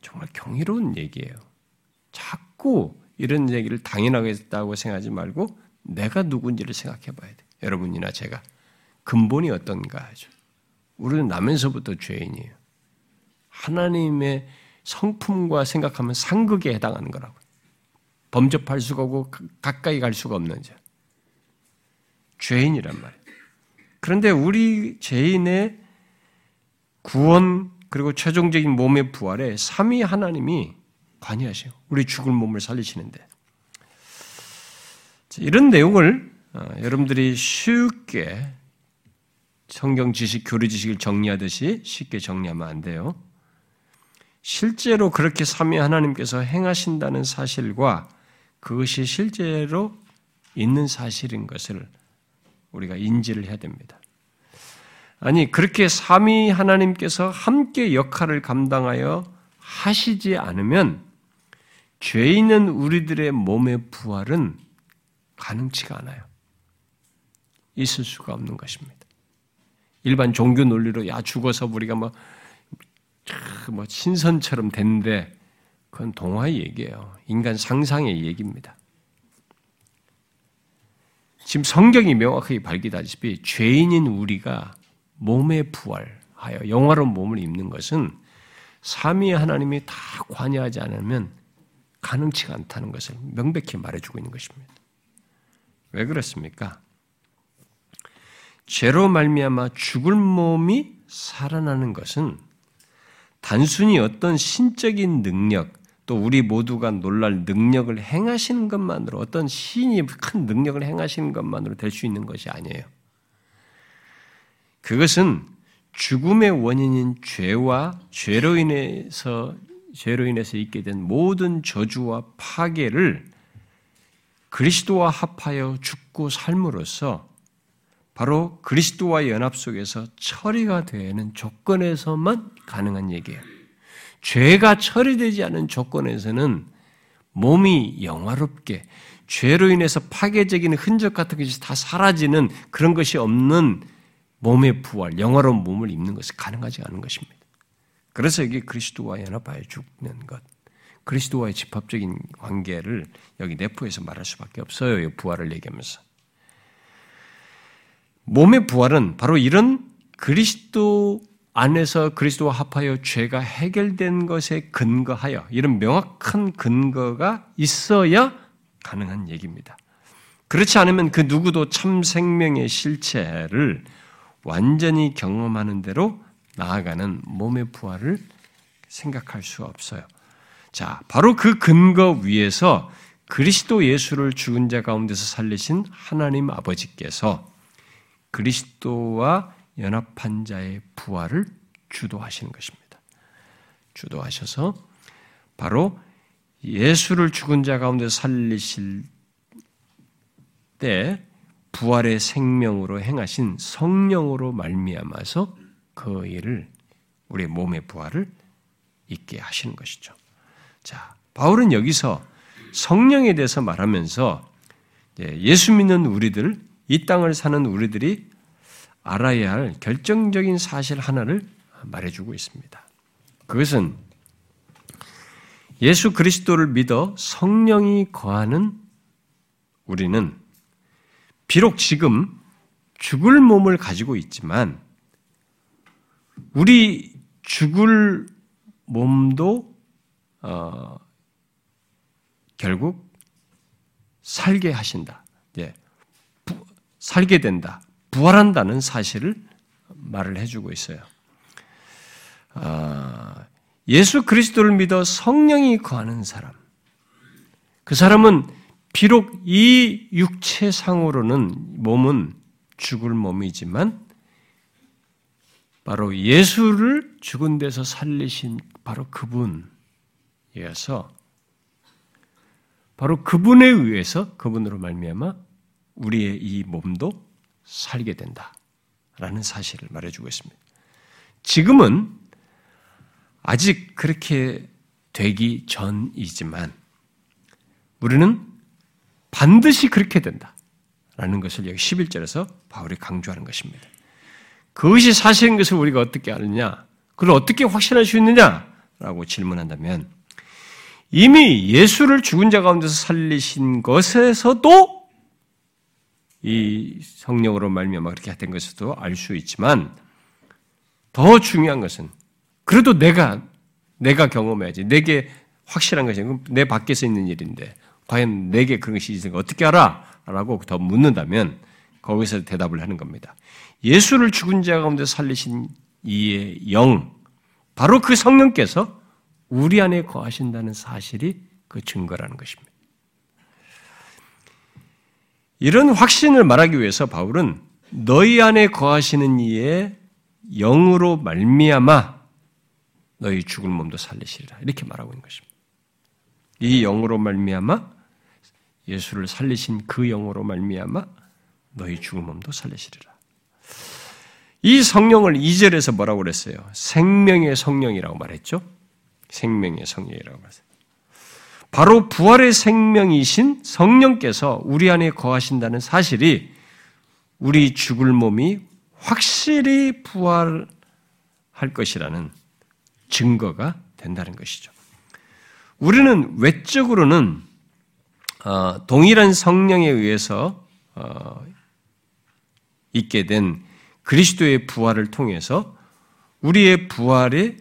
정말 경이로운 얘기예요. 자꾸 이런 얘기를 당연하게 했다고 생각하지 말고 내가 누군지를 생각해 봐야 돼. 여러분이나 제가. 근본이 어떤가 하죠. 우리는 나면서부터 죄인이에요. 하나님의 성품과 생각하면 상극에 해당하는 거라고. 범접할 수가 없고 가까이 갈 수가 없는 자. 죄인이란 말이에요. 그런데 우리 죄인의 구원 그리고 최종적인 몸의 부활에 삼위 하나님이 관여하시고 우리 죽을 몸을 살리시는데 이런 내용을 어, 여러분들이 쉽게 성경 지식, 교리 지식을 정리하듯이 쉽게 정리하면 안 돼요. 실제로 그렇게 삼위 하나님께서 행하신다는 사실과 그것이 실제로 있는 사실인 것을 우리가 인지를 해야 됩니다. 아니, 그렇게 삼위 하나님께서 함께 역할을 감당하여 하시지 않으면 죄 있는 우리들의 몸의 부활은 가능치가 않아요. 있을 수가 없는 것입니다. 일반 종교 논리로 야 죽어서 우리가 뭐, 뭐 신선처럼 된데 그건 동화의 얘기예요. 인간 상상의 얘기입니다. 지금 성경이 명확하게 밝히다시피 죄인인 우리가 몸에 부활하여 영화로운 몸을 입는 것은 삼위 하나님이 다 관여하지 않으면 가능치가 않다는 것을 명백히 말해주고 있는 것입니다. 왜 그렇습니까? 죄로 말미암아 죽을 몸이 살아나는 것은 단순히 어떤 신적인 능력, 또 우리 모두가 놀랄 능력을 행하시는 것만으로 어떤 신이 큰 능력을 행하시는 것만으로 될 수 있는 것이 아니에요. 그것은 죽음의 원인인 죄와 죄로 인해서 죄로 인해서 있게 된 모든 저주와 파괴를 그리스도와 합하여 죽고 삶으로써 바로 그리스도와 연합 속에서 처리가 되는 조건에서만 가능한 얘기예요. 죄가 처리되지 않은 조건에서는 몸이 영화롭게 죄로 인해서 파괴적인 흔적 같은 것이 다 사라지는 그런 것이 없는 몸의 부활, 영화로운 몸을 입는 것이 가능하지 않은 것입니다. 그래서 이게 그리스도와 연합하여 죽는 것, 그리스도와의 집합적인 관계를 여기 내포해서 말할 수밖에 없어요. 부활을 얘기하면서. 몸의 부활은 바로 이런 그리스도 안에서 그리스도와 합하여 죄가 해결된 것에 근거하여 이런 명확한 근거가 있어야 가능한 얘기입니다. 그렇지 않으면 그 누구도 참 생명의 실체를 완전히 경험하는 대로 나아가는 몸의 부활을 생각할 수 없어요. 자, 바로 그 근거 위에서 그리스도 예수를 죽은 자 가운데서 살리신 하나님 아버지께서 그리스도와 연합한 자의 부활을 주도하시는 것입니다. 주도하셔서 바로 예수를 죽은 자 가운데 살리실 때 부활의 생명으로 행하신 성령으로 말미암아서 그 일을 우리의 몸의 부활을 있게 하시는 것이죠. 자, 바울은 여기서 성령에 대해서 말하면서 예수 믿는 우리들, 이 땅을 사는 우리들이 알아야 할 결정적인 사실 하나를 말해주고 있습니다. 그것은 예수 그리스도를 믿어 성령이 거하는 우리는 비록 지금 죽을 몸을 가지고 있지만 우리 죽을 몸도 어, 결국 살게 하신다. 예, 부, 살게 된다. 부활한다는 사실을 말을 해주고 있어요. 아, 예수 그리스도를 믿어 성령이 거하는 사람. 그 사람은 비록 이 육체상으로는 몸은 죽을 몸이지만 바로 예수를 죽은 데서 살리신 바로 그분이어서 바로 그분에 의해서 그분으로 말미암아 우리의 이 몸도 살게 된다 라는 사실을 말해주고 있습니다. 지금은 아직 그렇게 되기 전이지만 우리는 반드시 그렇게 된다 라는 것을 여기 11절에서 바울이 강조하는 것입니다. 그것이 사실인 것을 우리가 어떻게 알느냐? 그걸 어떻게 확신할 수 있느냐? 라고 질문한다면 이미 예수를 죽은 자 가운데서 살리신 것에서도 이 성령으로 말미암아 그렇게 된 것에도 알 수 있지만 더 중요한 것은 그래도 내가 내가 경험해야지 내게 확실한 것이 내 밖에서 있는 일인데 과연 내게 그런 것이 있으니까 어떻게 알아? 라고 더 묻는다면 거기서 대답을 하는 겁니다. 예수를 죽은 자 가운데 살리신 이의 영, 바로 그 성령께서 우리 안에 거하신다는 사실이 그 증거라는 것입니다. 이런 확신을 말하기 위해서 바울은 너희 안에 거하시는 이의 영으로 말미암아 너희 죽을 몸도 살리시리라 이렇게 말하고 있는 것입니다. 이 영으로 말미암아 예수를 살리신 그 영으로 말미암아 너희 죽을 몸도 살리시리라. 이 성령을 2절에서 뭐라고 그랬어요? 생명의 성령이라고 말했죠? 생명의 성령이라고 말했어요. 바로 부활의 생명이신 성령께서 우리 안에 거하신다는 사실이 우리 죽을 몸이 확실히 부활할 것이라는 증거가 된다는 것이죠. 우리는 외적으로는 어, 동일한 성령에 의해서 어, 있게 된 그리스도의 부활을 통해서 우리의 부활의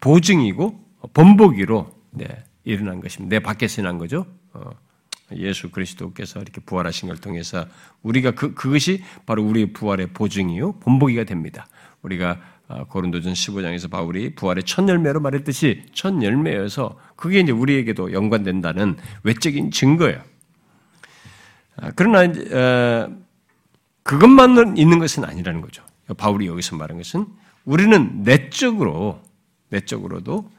보증이고 본보기로 네, 일어난 것입니다. 내 밖에서 일어난 거죠. 어, 예수 그리스도께서 이렇게 부활하신 걸 통해서 우리가 그, 그것이 바로 우리의 부활의 보증이요. 본보기가 됩니다. 우리가 어, 고린도전 15장에서 바울이 부활의 첫 열매로 말했듯이 첫 열매여서 그게 이제 우리에게도 연관된다는 외적인 증거예요. 아, 그러나 어, 그것만 있는 것은 아니라는 거죠. 바울이 여기서 말한 것은 우리는 내적으로 내적으로도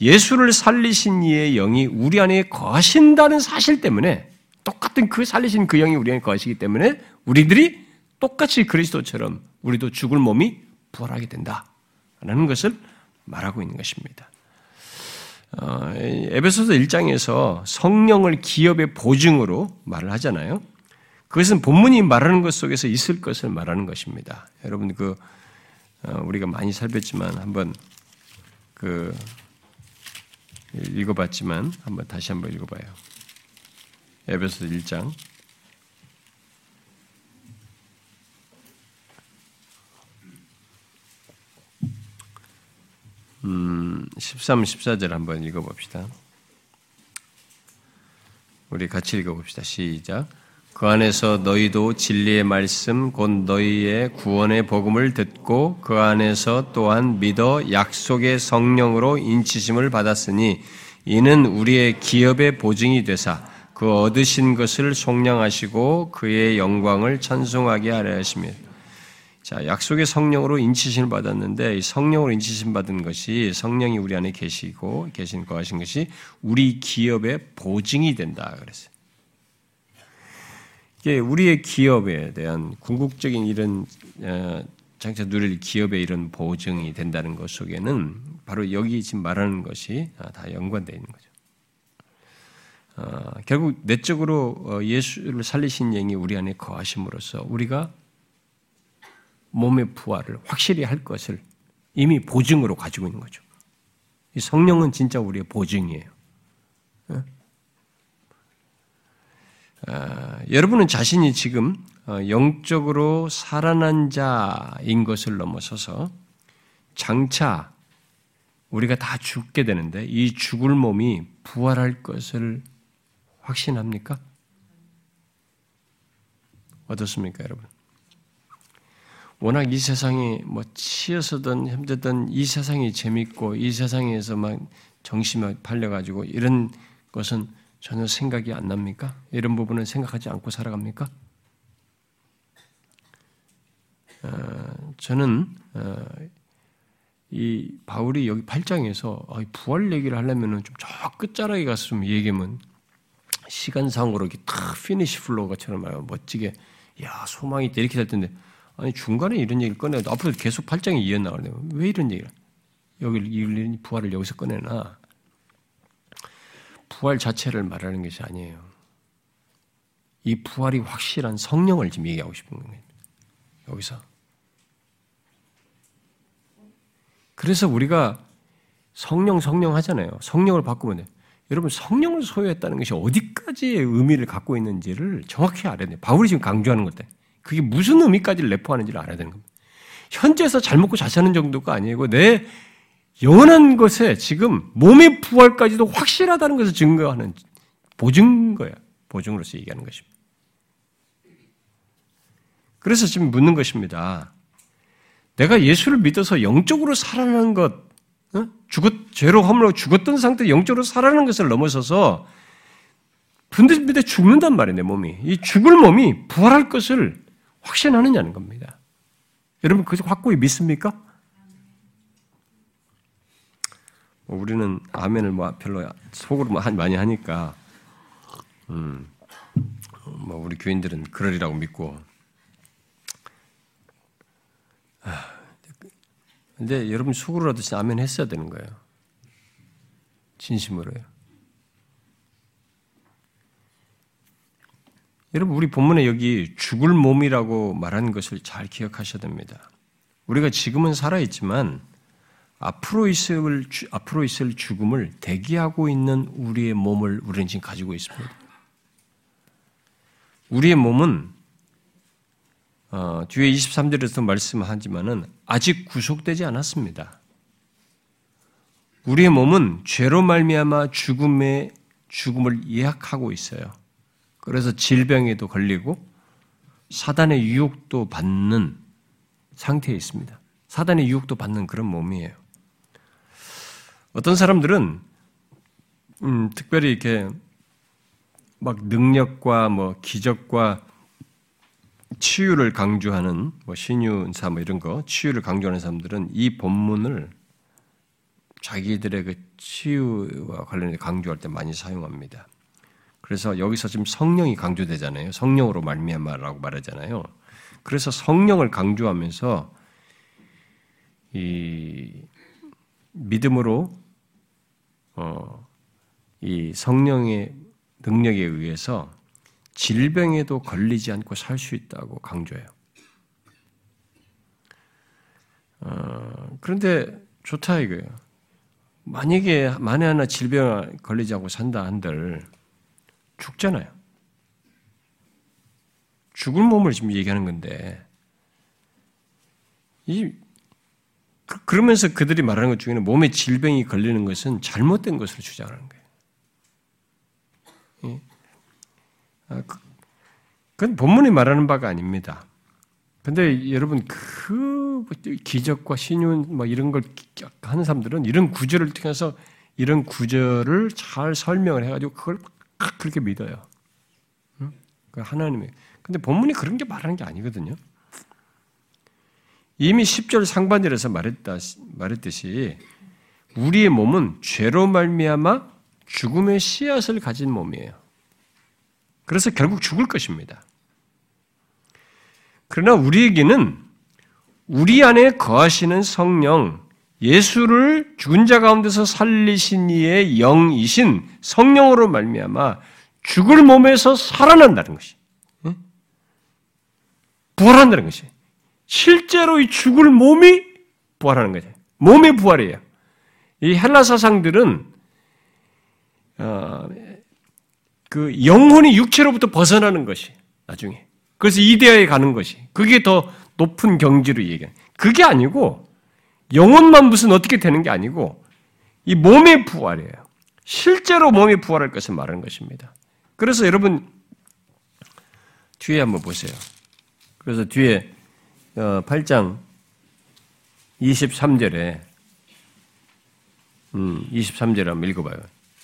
예수를 살리신 이의 영이 우리 안에 거하신다는 사실 때문에 똑같은 그 살리신 그 영이 우리 안에 거하시기 때문에 우리들이 똑같이 그리스도처럼 우리도 죽을 몸이 부활하게 된다라는 것을 말하고 있는 것입니다. 어, 에베소서 1장에서 성령을 기업의 보증으로 말을 하잖아요. 그것은 본문이 말하는 것 속에서 있을 것을 말하는 것입니다. 여러분 그 어, 우리가 많이 살폈지만 한번 그 읽어봤지만 한번 다시 한번 읽어봐요. 에베소 1장 음, 13, 14절 한번 읽어봅시다. 우리 같이 읽어봅시다. 시작. 그 안에서 너희도 진리의 말씀 곧 너희의 구원의 복음을 듣고 그 안에서 또한 믿어 약속의 성령으로 인치심을 받았으니 이는 우리의 기업의 보증이 되사 그 얻으신 것을 속량하시고 그의 영광을 찬송하게 하려 하십니다. 자, 약속의 성령으로 인치심을 받았는데 이 성령으로 인치심 받은 것이 성령이 우리 안에 계시고 계신 거 하신 것이 우리 기업의 보증이 된다 그랬어요. 이게 우리의 기업에 대한 궁극적인 이런 어, 장차 누릴 기업의 이런 보증이 된다는 것 속에는 바로 여기 지금 말하는 것이 다 연관되어 있는 거죠. 어, 결국 내적으로 어, 예수를 살리신 영이 우리 안에 거하심으로써 우리가 몸의 부활을 확실히 할 것을 이미 보증으로 가지고 있는 거죠. 이 성령은 진짜 우리의 보증이에요. 아, 여러분은 자신이 지금 어, 영적으로 살아난 자인 것을 넘어서서 장차 우리가 다 죽게 되는데 이 죽을 몸이 부활할 것을 확신합니까? 어떻습니까, 여러분? 워낙 이 세상이 뭐 치여서든 힘들든 이 세상이 재밌고 이 세상에서 막 정신이 팔려가지고 이런 것은 전혀 생각이 안 납니까? 이런 부분은 생각하지 않고 살아갑니까? 어, 저는 어, 이 바울이 여기 8장에서 아, 부활 얘기를 하려면은 좀 저 끝자락에 가서 좀 얘기하면 시간상으로 이렇게 탁 finish blow가처럼 말 멋지게 야 소망이 있다 이렇게 될 텐데 아니 중간에 이런 얘기를 꺼내도 앞으로 계속 8장이 이어 나가는데 왜 이런 얘기를 여기 이 부활을 여기서 꺼내나 부활 자체를 말하는 것이 아니에요. 이 부활이 확실한 성령을 지금 얘기하고 싶은 거예요. 여기서. 그래서 우리가 성령 성령 하잖아요. 성령을 바꾸면 돼. 여러분 성령을 소유했다는 것이 어디까지의 의미를 갖고 있는지를 정확히 알아야 돼요. 바울이 지금 강조하는 것들. 그게 무슨 의미까지를 내포하는지를 알아야 되는 겁니다. 현재에서 잘 먹고 잘 사는 정도가 아니고 내 영원한 것에 지금 몸의 부활까지도 확실하다는 것을 증거하는 보증 거야. 보증으로서 얘기하는 것입니다. 그래서 지금 묻는 것입니다. 내가 예수를 믿어서 영적으로 살아나는 것, 어? 죽었, 죄로 허물로 죽었던 상태 영적으로 살아나는 것을 넘어서서 분대 밑에 죽는단 말이에요, 내 몸이. 이 죽을 몸이 부활할 것을 확신하느냐는 겁니다. 여러분, 그것을 확고히 믿습니까? 뭐 우리는 아멘을 뭐 별로 속으로 뭐 많이 하니까, 음, 뭐 우리 교인들은 그러리라고 믿고. 근데 여러분 속으로라도 아멘 했어야 되는 거예요. 진심으로요. 여러분 우리 본문에 여기 죽을 몸이라고 말하는 것을 잘 기억하셔야 됩니다. 우리가 지금은 살아 있지만 앞으로 있을 앞으로 있을 죽음을 대기하고 있는 우리의 몸을 우리는 지금 가지고 있습니다. 우리의 몸은 어, 뒤에 23절에서 말씀하지만은 아직 구속되지 않았습니다. 우리의 몸은 죄로 말미암아 죽음의 죽음을 예약하고 있어요. 그래서 질병에도 걸리고 사단의 유혹도 받는 상태에 있습니다. 사단의 유혹도 받는 그런 몸이에요. 어떤 사람들은 음, 특별히 이렇게 막 능력과 뭐 기적과 치유를 강조하는 뭐 신유사 뭐 이런 거 치유를 강조하는 사람들은 이 본문을 자기들의 그 치유와 관련해 강조할 때 많이 사용합니다. 그래서 여기서 지금 성령이 강조되잖아요. 성령으로 말미암아라고 말하잖아요. 그래서 성령을 강조하면서 이 믿음으로 어, 이 성령의 능력에 의해서 질병에도 걸리지 않고 살 수 있다고 강조해요. 어, 그런데 좋다 이거예요. 만약에 만에 하나 질병 걸리지 않고 산다 한들 죽잖아요. 죽을 몸을 지금 얘기하는 건데 이 그, 그러면서 그들이 말하는 것 중에는 몸에 질병이 걸리는 것은 잘못된 것으로 주장하는 거예요. 아, 그, 그건 본문이 말하는 바가 아닙니다. 근데 여러분 그 기적과 신윤 뭐 이런 걸 하는 사람들은 이런 구절을 통해서 이런 구절을 잘 설명을 해가지고 그걸 그렇게 믿어요. 그 하나님의. 근데 본문이 그런 게 말하는 게 아니거든요. 이미 10절 상반절에서 말했다, 말했듯이 우리의 몸은 죄로 말미암아 죽음의 씨앗을 가진 몸이에요. 그래서 결국 죽을 것입니다. 그러나 우리에게는 우리 안에 거하시는 성령, 예수를 죽은 자 가운데서 살리신 이의 영이신 성령으로 말미암아 죽을 몸에서 살아난다는 것이 부활한다는 것이 실제로 이 죽을 몸이 부활하는 거죠. 몸의 부활이에요. 이 헬라 사상들은 어, 그 영혼이 육체로부터 벗어나는 것이 나중에 그래서 이데아에 가는 것이 그게 더 높은 경지로 얘기해. 그게 아니고 영혼만 무슨 어떻게 되는 게 아니고 이 몸의 부활이에요. 실제로 몸이 부활할 것을 말하는 것입니다. 그래서 여러분 뒤에 한번 보세요. 그래서 뒤에 8장 어, 23절에 음, 23절에 한번 읽어봐요.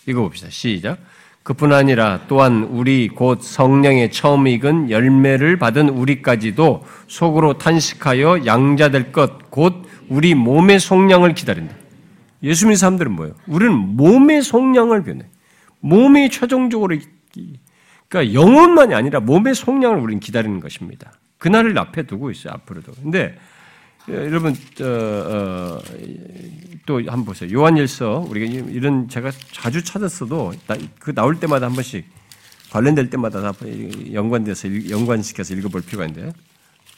읽어봅시다. 시작. 그뿐 아니라 또한 우리 곧 성령의 처음 익은 열매를 받은 우리까지도 속으로 탄식하여 양자될 것, 곧 우리 몸의 속량을 기다린다. 예수 믿는 사람들은 뭐예요? 우리는 몸의 속량을 변해. 몸이 최종적으로, 그러니까 영혼만이 아니라 몸의 속량을 우리는 기다리는 것입니다. 그날을 앞에 두고 있어요, 앞으로도. 근데 예, 여러분 어, 어, 또 한번 보세요. 요한일서 우리가 이런 제가 자주 찾았어도 그 나올 때마다 한 번씩 관련될 때마다 연관돼서 연관시켜서 읽어볼 필요가 있는데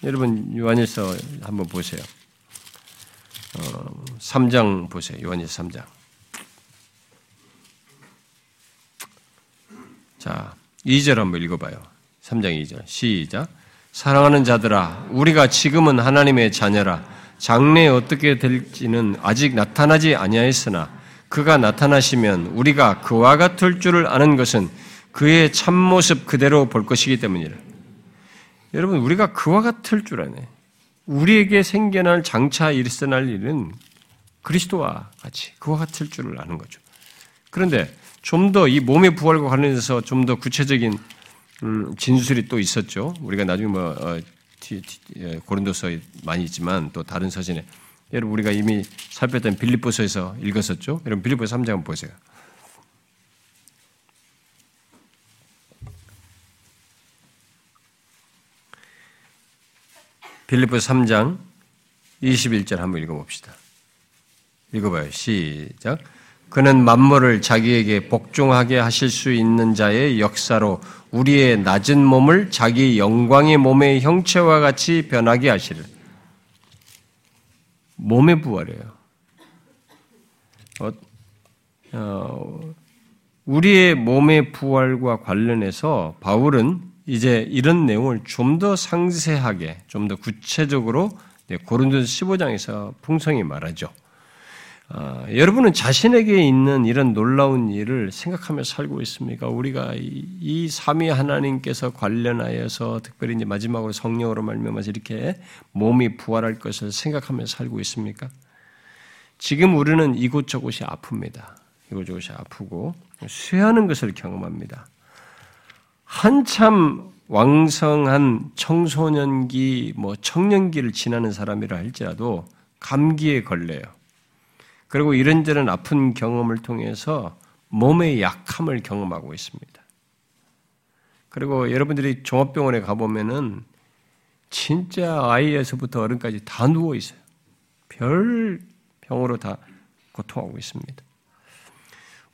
여러분 요한일서 한번 보세요. 어, 3장 보세요. 요한일서 3장. 자, 2절 한번 읽어봐요. 3장 2절. 시작. 사랑하는 자들아, 우리가 지금은 하나님의 자녀라. 장래에 어떻게 될지는 아직 나타나지 아니하였으나 그가 나타나시면 우리가 그와 같을 줄을 아는 것은 그의 참모습 그대로 볼 것이기 때문이라. 여러분, 우리가 그와 같을 줄 아네. 우리에게 생겨날 장차 일어날 일은 그리스도와 같이 그와 같을 줄을 아는 거죠. 그런데 좀 더 이 몸의 부활과 관련해서 좀 더 구체적인 음, 진술이 또 있었죠. 우리가 나중에 뭐 어, 예, 고린도서 많이 있지만 또 다른 서신에 여러분 우리가 이미 살폈던 빌립보서에서 읽었었죠. 여러분 빌립보서 3장 한번 보세요. 빌립보서 3장 21절 한번 읽어봅시다. 읽어봐요. 시작. 그는 만물을 자기에게 복종하게 하실 수 있는 자의 역사로 우리의 낮은 몸을 자기 영광의 몸의 형체와 같이 변하게 하시를. 몸의 부활이에요. 어, 어, 우리의 몸의 부활과 관련해서 바울은 이제 이런 내용을 좀 더 상세하게, 좀 더 구체적으로 고린도서 15장에서 풍성히 말하죠. 어, 여러분은 자신에게 있는 이런 놀라운 일을 생각하며 살고 있습니까? 우리가 이, 이 삼위 하나님께서 관련하여서 특별히 이제 마지막으로 성령으로 말미암아서 이렇게 몸이 부활할 것을 생각하며 살고 있습니까? 지금 우리는 이곳저곳이 아픕니다. 이곳저곳이 아프고 쇠하는 것을 경험합니다. 한참 왕성한 청소년기, 뭐 청년기를 지나는 사람이라 할지라도 감기에 걸려요. 그리고 이런저런 아픈 경험을 통해서 몸의 약함을 경험하고 있습니다. 그리고 여러분들이 종합병원에 가보면은 진짜 아이에서부터 어른까지 다 누워 있어요. 별 병으로 다 고통하고 있습니다.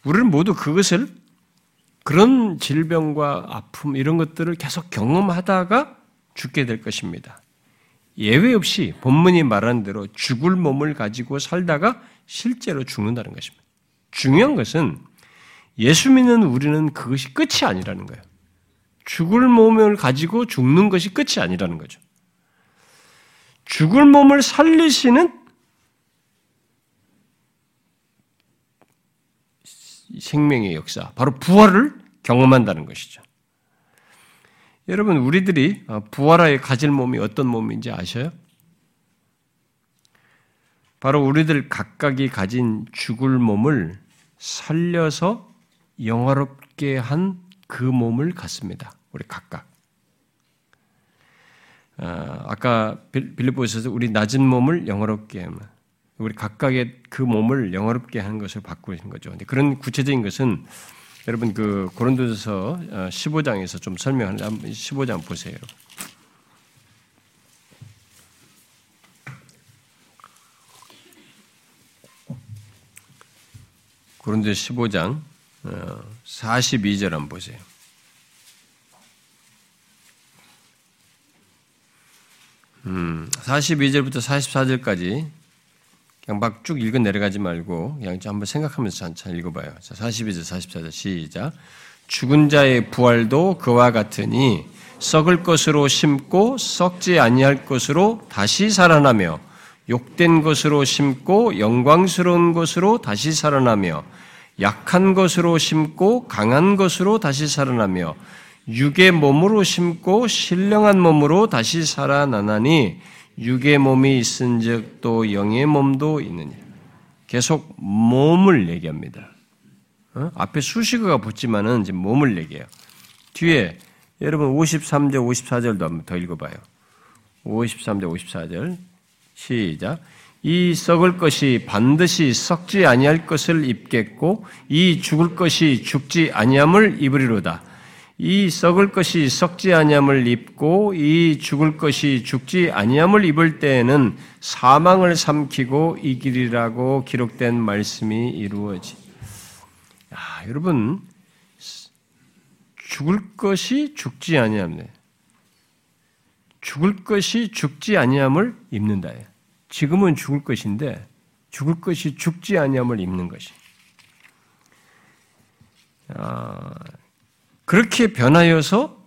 우리는 모두 그것을 그런 질병과 아픔 이런 것들을 계속 경험하다가 죽게 될 것입니다. 예외 없이 본문이 말한 대로 죽을 몸을 가지고 살다가 실제로 죽는다는 것입니다. 중요한 것은 예수 믿는 우리는 그것이 끝이 아니라는 거예요. 죽을 몸을 가지고 죽는 것이 끝이 아니라는 거죠. 죽을 몸을 살리시는 생명의 역사, 바로 부활을 경험한다는 것이죠. 여러분, 우리들이 부활하에 가질 몸이 어떤 몸인지 아셔요? 바로 우리들 각각이 가진 죽을 몸을 살려서 영화롭게 한 그 몸을 갖습니다. 우리 각각. 아, 아까 빌립보에서 우리 낮은 몸을 영화롭게 하면 우리 각각의 그 몸을 영화롭게 하는 것을 받고 있는 거죠. 그런 구체적인 것은 여러분 그 고린도서 15장에서 어, 좀 설명하는 15장 보세요. 고린도 15장 42절 한번 보세요. 음, 42절부터 44절까지 그냥 막 쭉 읽어 내려가지 말고 그냥 한번 생각하면서 잘 읽어봐요. 자, 42절, 44절 시작. 죽은 자의 부활도 그와 같으니 썩을 것으로 심고 썩지 아니할 것으로 다시 살아나며 욕된 것으로 심고 영광스러운 것으로 다시 살아나며 약한 것으로 심고 강한 것으로 다시 살아나며 육의 몸으로 심고 신령한 몸으로 다시 살아나나니 육의 몸이 있은즉 또 영의 몸도 있느냐. 계속 몸을 얘기합니다. 어? 앞에 수식어가 붙지만은 지금 몸을 얘기해요. 뒤에 여러분 53절, 54절도 한번 더 읽어봐요. 53절, 54절 시작. 이 썩을 것이 반드시 썩지 아니할 것을 입겠고 이 죽을 것이 죽지 아니함을 입으리로다. 이 썩을 것이 썩지 아니함을 입고 이 죽을 것이 죽지 아니함을 입을 때에는 사망을 삼키고 이길이라고 기록된 말씀이 이루어지. 야, 여러분 죽을 것이 죽지 아니함네. 죽을 것이 죽지 아니함을 입는다. 지금은 죽을 것인데 죽을 것이 죽지 아니함을 입는 것이. 아, 그렇게 변하여서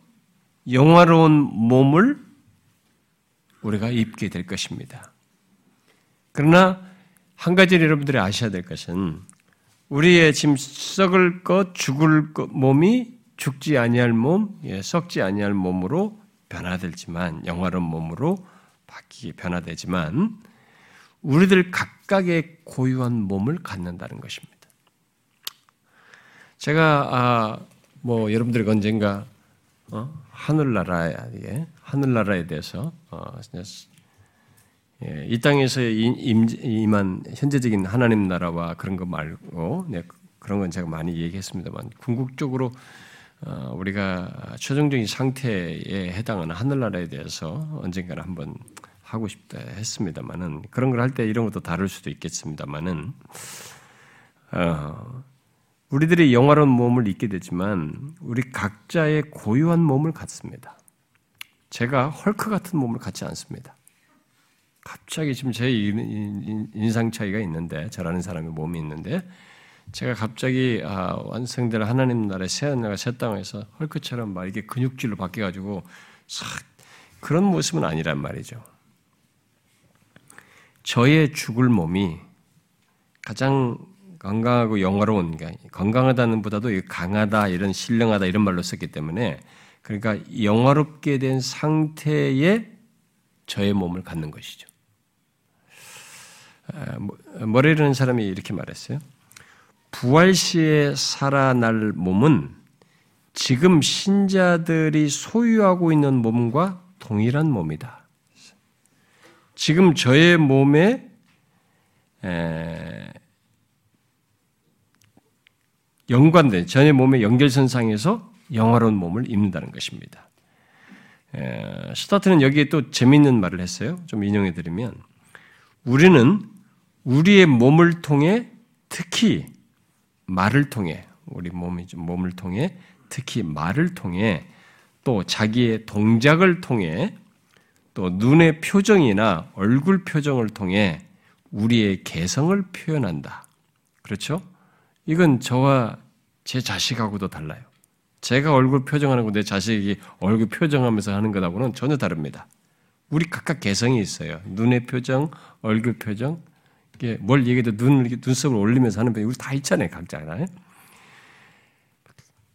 영화로운 몸을 우리가 입게 될 것입니다. 그러나 한 가지 여러분들이 아셔야 될 것은 우리의 지금 썩을 것, 죽을 것 몸이 죽지 아니할 몸, 예, 썩지 아니할 몸으로 변화되지만 영화로운 몸으로 바뀌게 변화되지만 우리들 각각의 고유한 몸을 갖는다는 것입니다. 제가 아, 뭐 여러분들이 언젠가 어? 하늘나라에 하늘나라에 대해서 어, 예, 이 땅에서 임한 현재적인 하나님 나라와 그런 거 말고 네, 그런 건 제가 많이 얘기했습니다만 궁극적으로 어, 우리가 최종적인 상태에 해당하는 하늘나라에 대해서 언젠가는 한번 하고 싶다 했습니다만은 그런 걸 할 때 이런 것도 다룰 수도 있겠습니다만은 어, 우리들이 영화로운 몸을 입게 되지만 우리 각자의 고유한 몸을 갖습니다. 제가 헐크 같은 몸을 갖지 않습니다. 갑자기 지금 제 인상 차이가 있는데 저라는 사람의 몸이 있는데 제가 갑자기 아, 완성될 하나님 나라의 새 하늘과 새 땅에서 헐크처럼 막 이게 근육질로 바뀌어가지고 싹 그런 모습은 아니란 말이죠. 저의 죽을 몸이 가장 건강하고 영화로운 건강하다는 보다도 강하다 이런 신령하다 이런 말로 썼기 때문에 그러니까 영화롭게 된 상태의 저의 몸을 갖는 것이죠. 머리르는 사람이 이렇게 말했어요. 부활 시에 살아날 몸은 지금 신자들이 소유하고 있는 몸과 동일한 몸이다. 지금 저의 몸에 연관된 전의 몸의 연결선상에서 영화로운 몸을 입는다는 것입니다. 스타트는 여기에 또 재미있는 말을 했어요. 좀 인용해 드리면 우리는 우리의 몸을 통해 특히 말을 통해 우리 몸이 몸을 통해 특히 말을 통해 또 자기의 동작을 통해 또 눈의 표정이나 얼굴 표정을 통해 우리의 개성을 표현한다. 그렇죠? 이건 저와 제 자식하고도 달라요. 제가 얼굴 표정하는 거 내 자식이 얼굴 표정하면서 하는 것하고는 전혀 다릅니다. 우리 각각 개성이 있어요. 눈의 표정, 얼굴 표정, 이게 뭘 얘기해도 눈을 눈썹을 올리면서 하는 표정 우리 다 있잖아요, 각자가.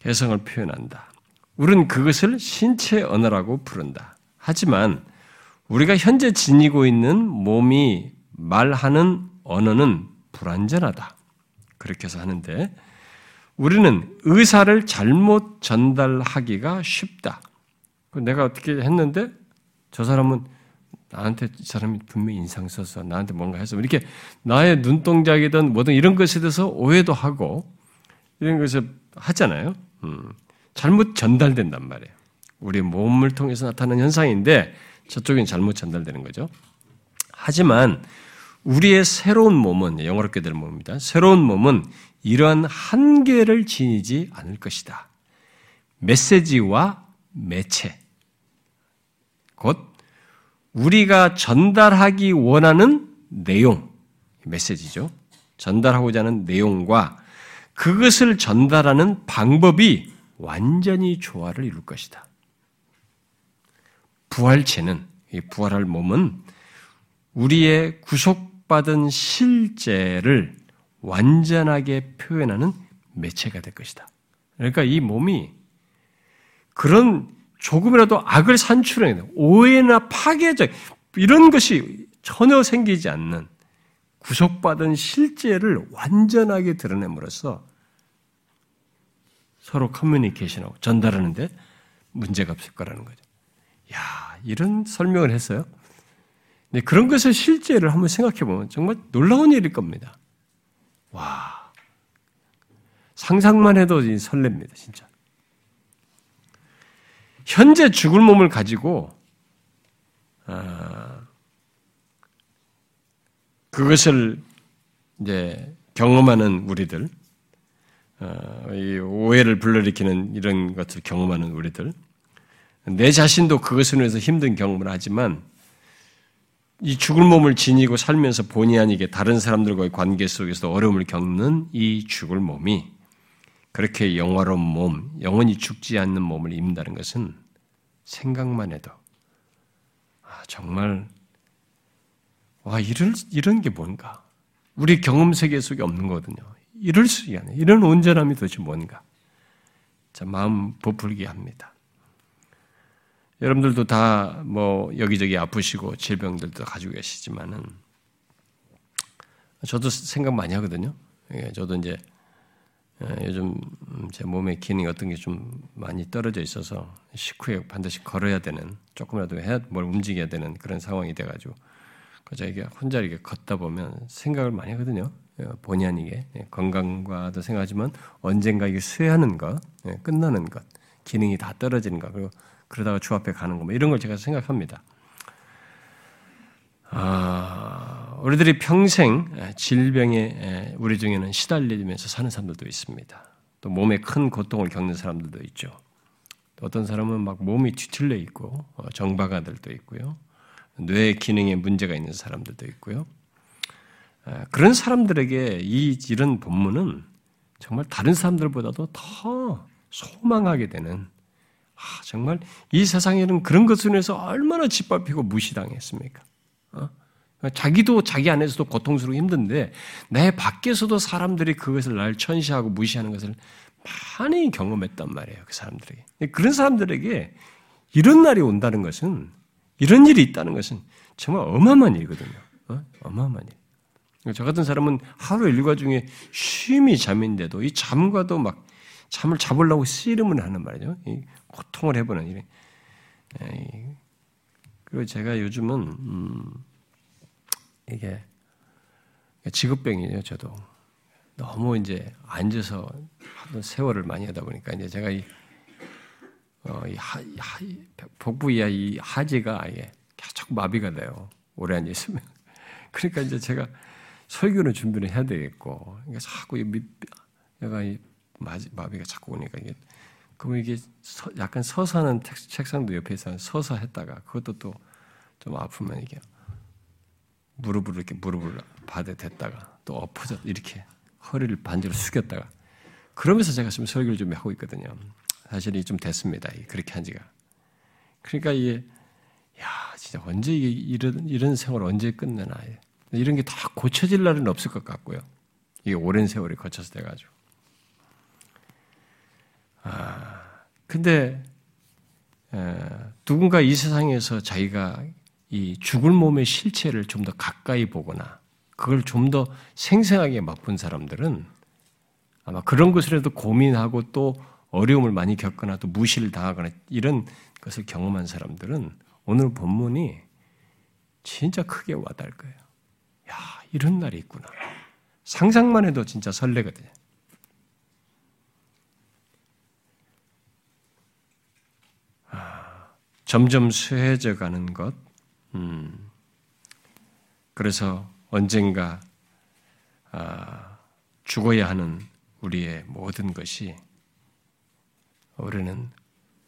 개성을 표현한다. 우리는 그것을 신체 언어라고 부른다. 하지만 우리가 현재 지니고 있는 몸이 말하는 언어는 불완전하다. 그렇게 해서 하는데 우리는 의사를 잘못 전달하기가 쉽다. 내가 어떻게 했는데 저 사람은 나한테 이 사람이 분명히 인상 써서 나한테 뭔가 해서 이렇게 나의 눈동작이든 뭐든 이런 것에 대해서 오해도 하고 이런 것을 하잖아요. 음, 잘못 전달된단 말이에요. 우리 몸을 통해서 나타나는 현상인데 저쪽엔 잘못 전달되는 거죠. 하지만 우리의 새로운 몸은 영어롭게 될 몸입니다. 새로운 몸은 이러한 한계를 지니지 않을 것이다. 메시지와 매체. 곧 우리가 전달하기 원하는 내용, 메시지죠. 전달하고자 하는 내용과 그것을 전달하는 방법이 완전히 조화를 이룰 것이다. 부활체는, 부활할 몸은 우리의 구속 받은 실제를 완전하게 표현하는 매체가 될 것이다. 그러니까 이 몸이 그런 조금이라도 악을 산출해내는 오해나 파괴적 이런 것이 전혀 생기지 않는 구속받은 실제를 완전하게 드러냄으로써 서로 커뮤니케이션하고 전달하는데 문제가 없을 거라는 거죠. 야, 이런 설명을 했어요. 네, 그런 것을 실제를 한번 생각해 보면 정말 놀라운 일일 겁니다. 와. 상상만 해도 설렙니다, 진짜. 현재 죽을 몸을 가지고, 아, 그것을 이제 경험하는 우리들, 어, 이 오해를 불러일으키는 이런 것을 경험하는 우리들, 내 자신도 그것을 위해서 힘든 경험을 하지만 이 죽을 몸을 지니고 살면서 본의 아니게 다른 사람들과의 관계 속에서 어려움을 겪는 이 죽을 몸이 그렇게 영화로운 몸, 영원히 죽지 않는 몸을 입는다는 것은 생각만 해도 아, 정말 와 이런 이런 게 뭔가 우리 경험 세계 속에 없는 거거든요. 이럴 수 있는 이런 온전함이 도대체 뭔가 자 마음 부풀게 합니다. 여러분들도 다 뭐 여기저기 아프시고 질병들도 가지고 계시지만은 저도 생각 많이 하거든요. 예, 저도 이제 예, 요즘 제 몸의 기능이 어떤 게 좀 많이 떨어져 있어서 식후에 반드시 걸어야 되는 조금이라도 해야 뭘 움직여야 되는 그런 상황이 돼가지고 그저 이게 혼자 이렇게 걷다 보면 생각을 많이 하거든요. 예, 본의 아니게 건강과도 생각하지만 언젠가 이게 쇠하는 것, 끝나는 것, 기능이 다 떨어지는 것 그리고 그러다가 주 앞에 가는 거, 뭐 이런 걸 제가 생각합니다. 아, 우리들이 평생 질병에 우리 중에는 시달리면서 사는 사람들도 있습니다. 또 몸에 큰 고통을 겪는 사람들도 있죠. 또 어떤 사람은 막 몸이 뒤틀려 있고 어, 정박아들도 있고요. 뇌 기능에 문제가 있는 사람들도 있고요. 아, 그런 사람들에게 이 이런 본문은 정말 다른 사람들보다도 더 소망하게 되는 아, 정말 이 세상에는 그런 것을 위해서 얼마나 짓밟히고 무시당했습니까? 어? 자기도 자기 안에서도 고통스럽고 힘든데 내 밖에서도 사람들이 그것을 날 천시하고 무시하는 것을 많이 경험했단 말이에요. 그 사람들에게. 그런 사람들에게 이런 날이 온다는 것은 이런 일이 있다는 것은 정말 어마어마한 일이거든요. 어? 마어마한 일. 저 같은 사람은 하루 일과 중에 쉼이 잠인데도 이 잠과도 막 잠을 잡으려고 씨름을 하는 말이죠. 고통을 해보는 일. 그리고 제가 요즘은 음, 이게 직업병이에요. 저도 너무 이제 앉아서 세월을 많이 하다 보니까 이제 제가 이, 어, 이 하, 하, 복부 이하 이 하지가 아예 계속 마비가 돼요. 오래 앉아 있으면. 그러니까 이제 제가 설교는 준비를 해야 되겠고, 그러니까 자꾸 이 밑, 내가 이 마비가 자꾸 오니까 이게 그러면 이게 서, 약간 서서 하는 책상도 옆에 서 서서 했다가 그것도 또 좀 아프면 이게 무릎을 이렇게 무릎을 받에 댔다가 또 엎어져 이렇게 허리를 반대로 숙였다가 그러면서 제가 지금 설교를 좀 하고 있거든요. 사실이 좀 됐습니다. 그렇게 한 지가. 그러니까 이게 야 진짜 언제 이게 이런 이런 생활 언제 끝내나 이런 게 다 고쳐질 날은 없을 것 같고요. 이게 오랜 세월이 거쳐서 돼가지고 아, 근데 누군가 이 세상에서 자기가 이 죽을 몸의 실체를 좀 더 가까이 보거나 그걸 좀 더 생생하게 맛본 사람들은 아마 그런 것을라도 고민하고 또 어려움을 많이 겪거나 또 무시를 당하거나 이런 것을 경험한 사람들은 오늘 본문이 진짜 크게 와닿을 거예요. 야, 이런 날이 있구나. 상상만 해도 진짜 설레거든요. 점점 쇠해져 가는 것, 음, 그래서 언젠가 아, 죽어야 하는 우리의 모든 것이 우리는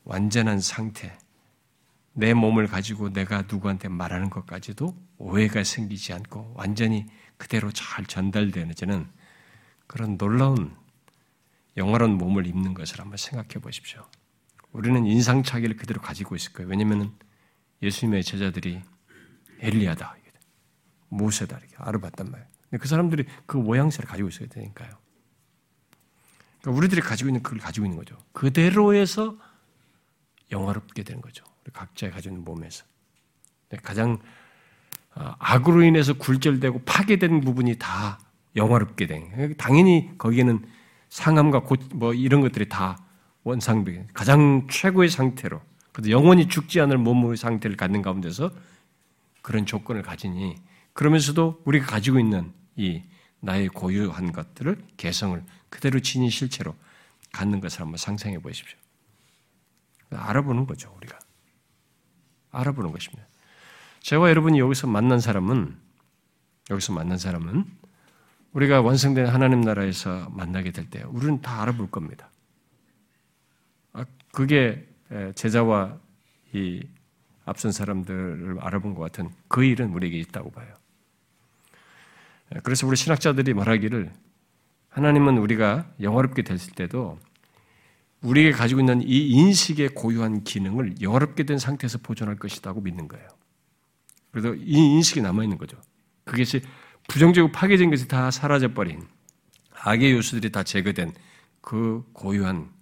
완전한 상태, 내 몸을 가지고 내가 누구한테 말하는 것까지도 오해가 생기지 않고 완전히 그대로 잘 전달되는 그런 놀라운 영화로운 몸을 입는 것을 한번 생각해 보십시오. 우리는 인상차기를 그대로 가지고 있을 거예요. 왜냐하면 예수님의 제자들이 엘리야다, 모세다 이렇게 알아봤단 말이에요. 그 사람들이 그 모양새를 가지고 있어야 되니까요. 그러니까 우리들이 가지고 있는 그걸 가지고 있는 거죠. 그대로에서 영화롭게 되는 거죠. 우리 각자가 가지고 있는 몸에서. 가장 아, 악으로 인해서 굴절되고 파괴된 부분이 다 영화롭게 된. 당연히 거기에는 상함과 고, 뭐 이런 것들이 다 원상비, 가장 최고의 상태로, 그래도 영원히 죽지 않을 몸의 상태를 갖는 가운데서 그런 조건을 가지니, 그러면서도 우리가 가지고 있는 이 나의 고유한 것들을 개성을 그대로 지닌 실체로 갖는 것을 한번 상상해 보십시오. 알아보는 거죠, 우리가. 알아보는 것입니다. 저와 여러분이 여기서 만난 사람은, 여기서 만난 사람은 우리가 완성된 하나님 나라에서 만나게 될 때, 우리는 다 알아볼 겁니다. 아, 그게 제자와 이 앞선 사람들을 알아본 것 같은 그 일은 우리에게 있다고 봐요. 그래서 우리 신학자들이 말하기를 하나님은 우리가 영화롭게 됐을 때도 우리가 가지고 있는 이 인식의 고유한 기능을 영화롭게 된 상태에서 보존할 것이라고 믿는 거예요. 그래서 이 인식이 남아있는 거죠. 그것이 부정적으로 파괴된 것이 다 사라져버린 악의 요소들이 다 제거된 그 고유한 그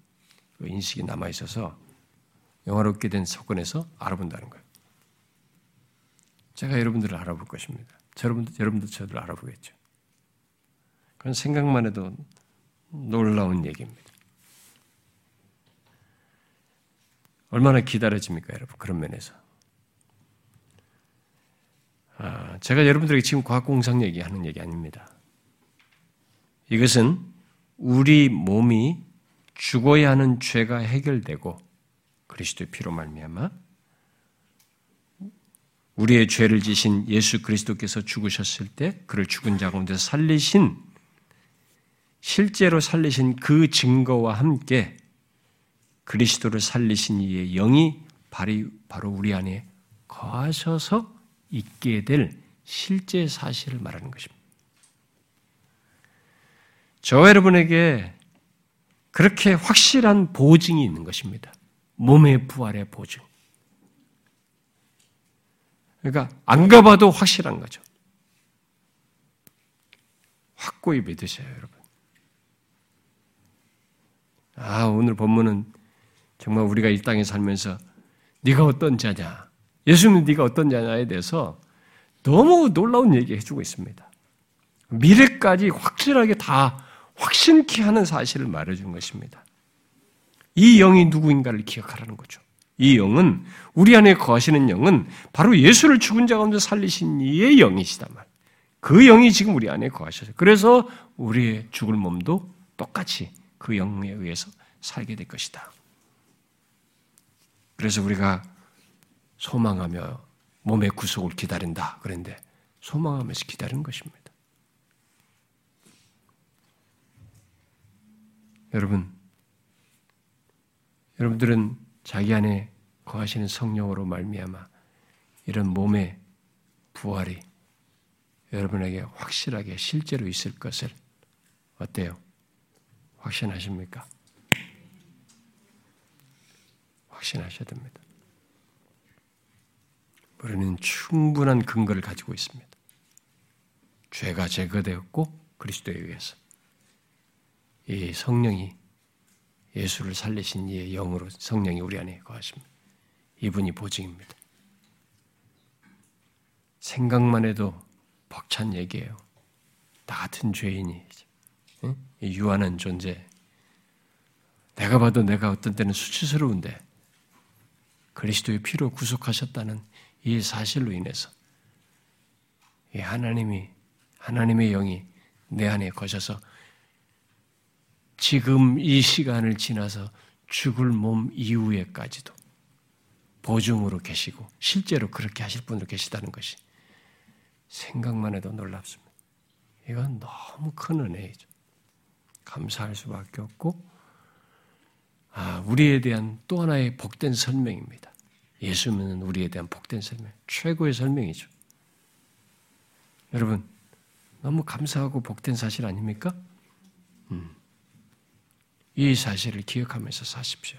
인식이 남아 있어서 영화롭게 된 사건에서 알아본다는 거예요. 제가 여러분들을 알아볼 것입니다. 여러분들, 여러분도 저를 알아보겠죠. 그건 생각만 해도 놀라운 얘기입니다. 얼마나 기다려집니까, 여러분? 그런 면에서. 아, 제가 여러분들에게 지금 과학공상 얘기하는 얘기 아닙니다. 이것은 우리 몸이 죽어야 하는 죄가 해결되고 그리스도의 피로 말미암아 우리의 죄를 지신 예수 그리스도께서 죽으셨을 때 그를 죽은 자 가운데서 살리신 실제로 살리신 그 증거와 함께 그리스도를 살리신 이의 영이 바로 우리 안에 거하셔서 있게 될 실제 사실을 말하는 것입니다. 저 여러분에게 그렇게 확실한 보증이 있는 것입니다. 몸의 부활의 보증. 그러니까 안 가봐도 확실한 거죠. 확고히 믿으세요, 여러분. 아, 오늘 본문은 정말 우리가 이 땅에 살면서 네가 어떤 자냐, 예수님 네가 어떤 자냐에 대해서 너무 놀라운 얘기 해주고 있습니다. 미래까지 확실하게 다 확신케 하는 사실을 말해준 것입니다. 이 영이 누구인가를 기억하라는 거죠. 이 영은 우리 안에 거하시는 영은 바로 예수를 죽은 자 가운데 살리신 이의 영이시단 말. 그 영이 지금 우리 안에 거하셔서 그래서 우리의 죽을 몸도 똑같이 그 영에 의해서 살게 될 것이다. 그래서 우리가 소망하며 몸의 구속을 기다린다. 그런데 소망하면서 기다리는 것입니다. 여러분, 여러분들은 자기 안에 거하시는 성령으로 말미암아 이런 몸의 부활이 여러분에게 확실하게 실제로 있을 것을 어때요? 확신하십니까? 확신하셔야 됩니다. 우리는 충분한 근거를 가지고 있습니다. 죄가 제거되었고 그리스도에 의해서 이 성령이 예수를 살리신 이의 영으로 성령이 우리 안에 거하십니다. 이분이 보증입니다. 생각만 해도 벅찬 얘기예요. 나 같은 죄인이 유한한 존재. 내가 봐도 내가 어떤 때는 수치스러운데 그리스도의 피로 구속하셨다는 이 사실로 인해서 이 하나님이 하나님의 영이 내 안에 거셔서 지금 이 시간을 지나서 죽을 몸 이후에까지도 보증으로 계시고 실제로 그렇게 하실 분도 계시다는 것이 생각만 해도 놀랍습니다. 이건 너무 큰 은혜이죠. 감사할 수밖에 없고 아, 우리에 대한 또 하나의 복된 설명입니다. 예수님은 우리에 대한 복된 설명, 최고의 설명이죠. 여러분, 너무 감사하고 복된 사실 아닙니까? 이 사실을 기억하면서 사십시오.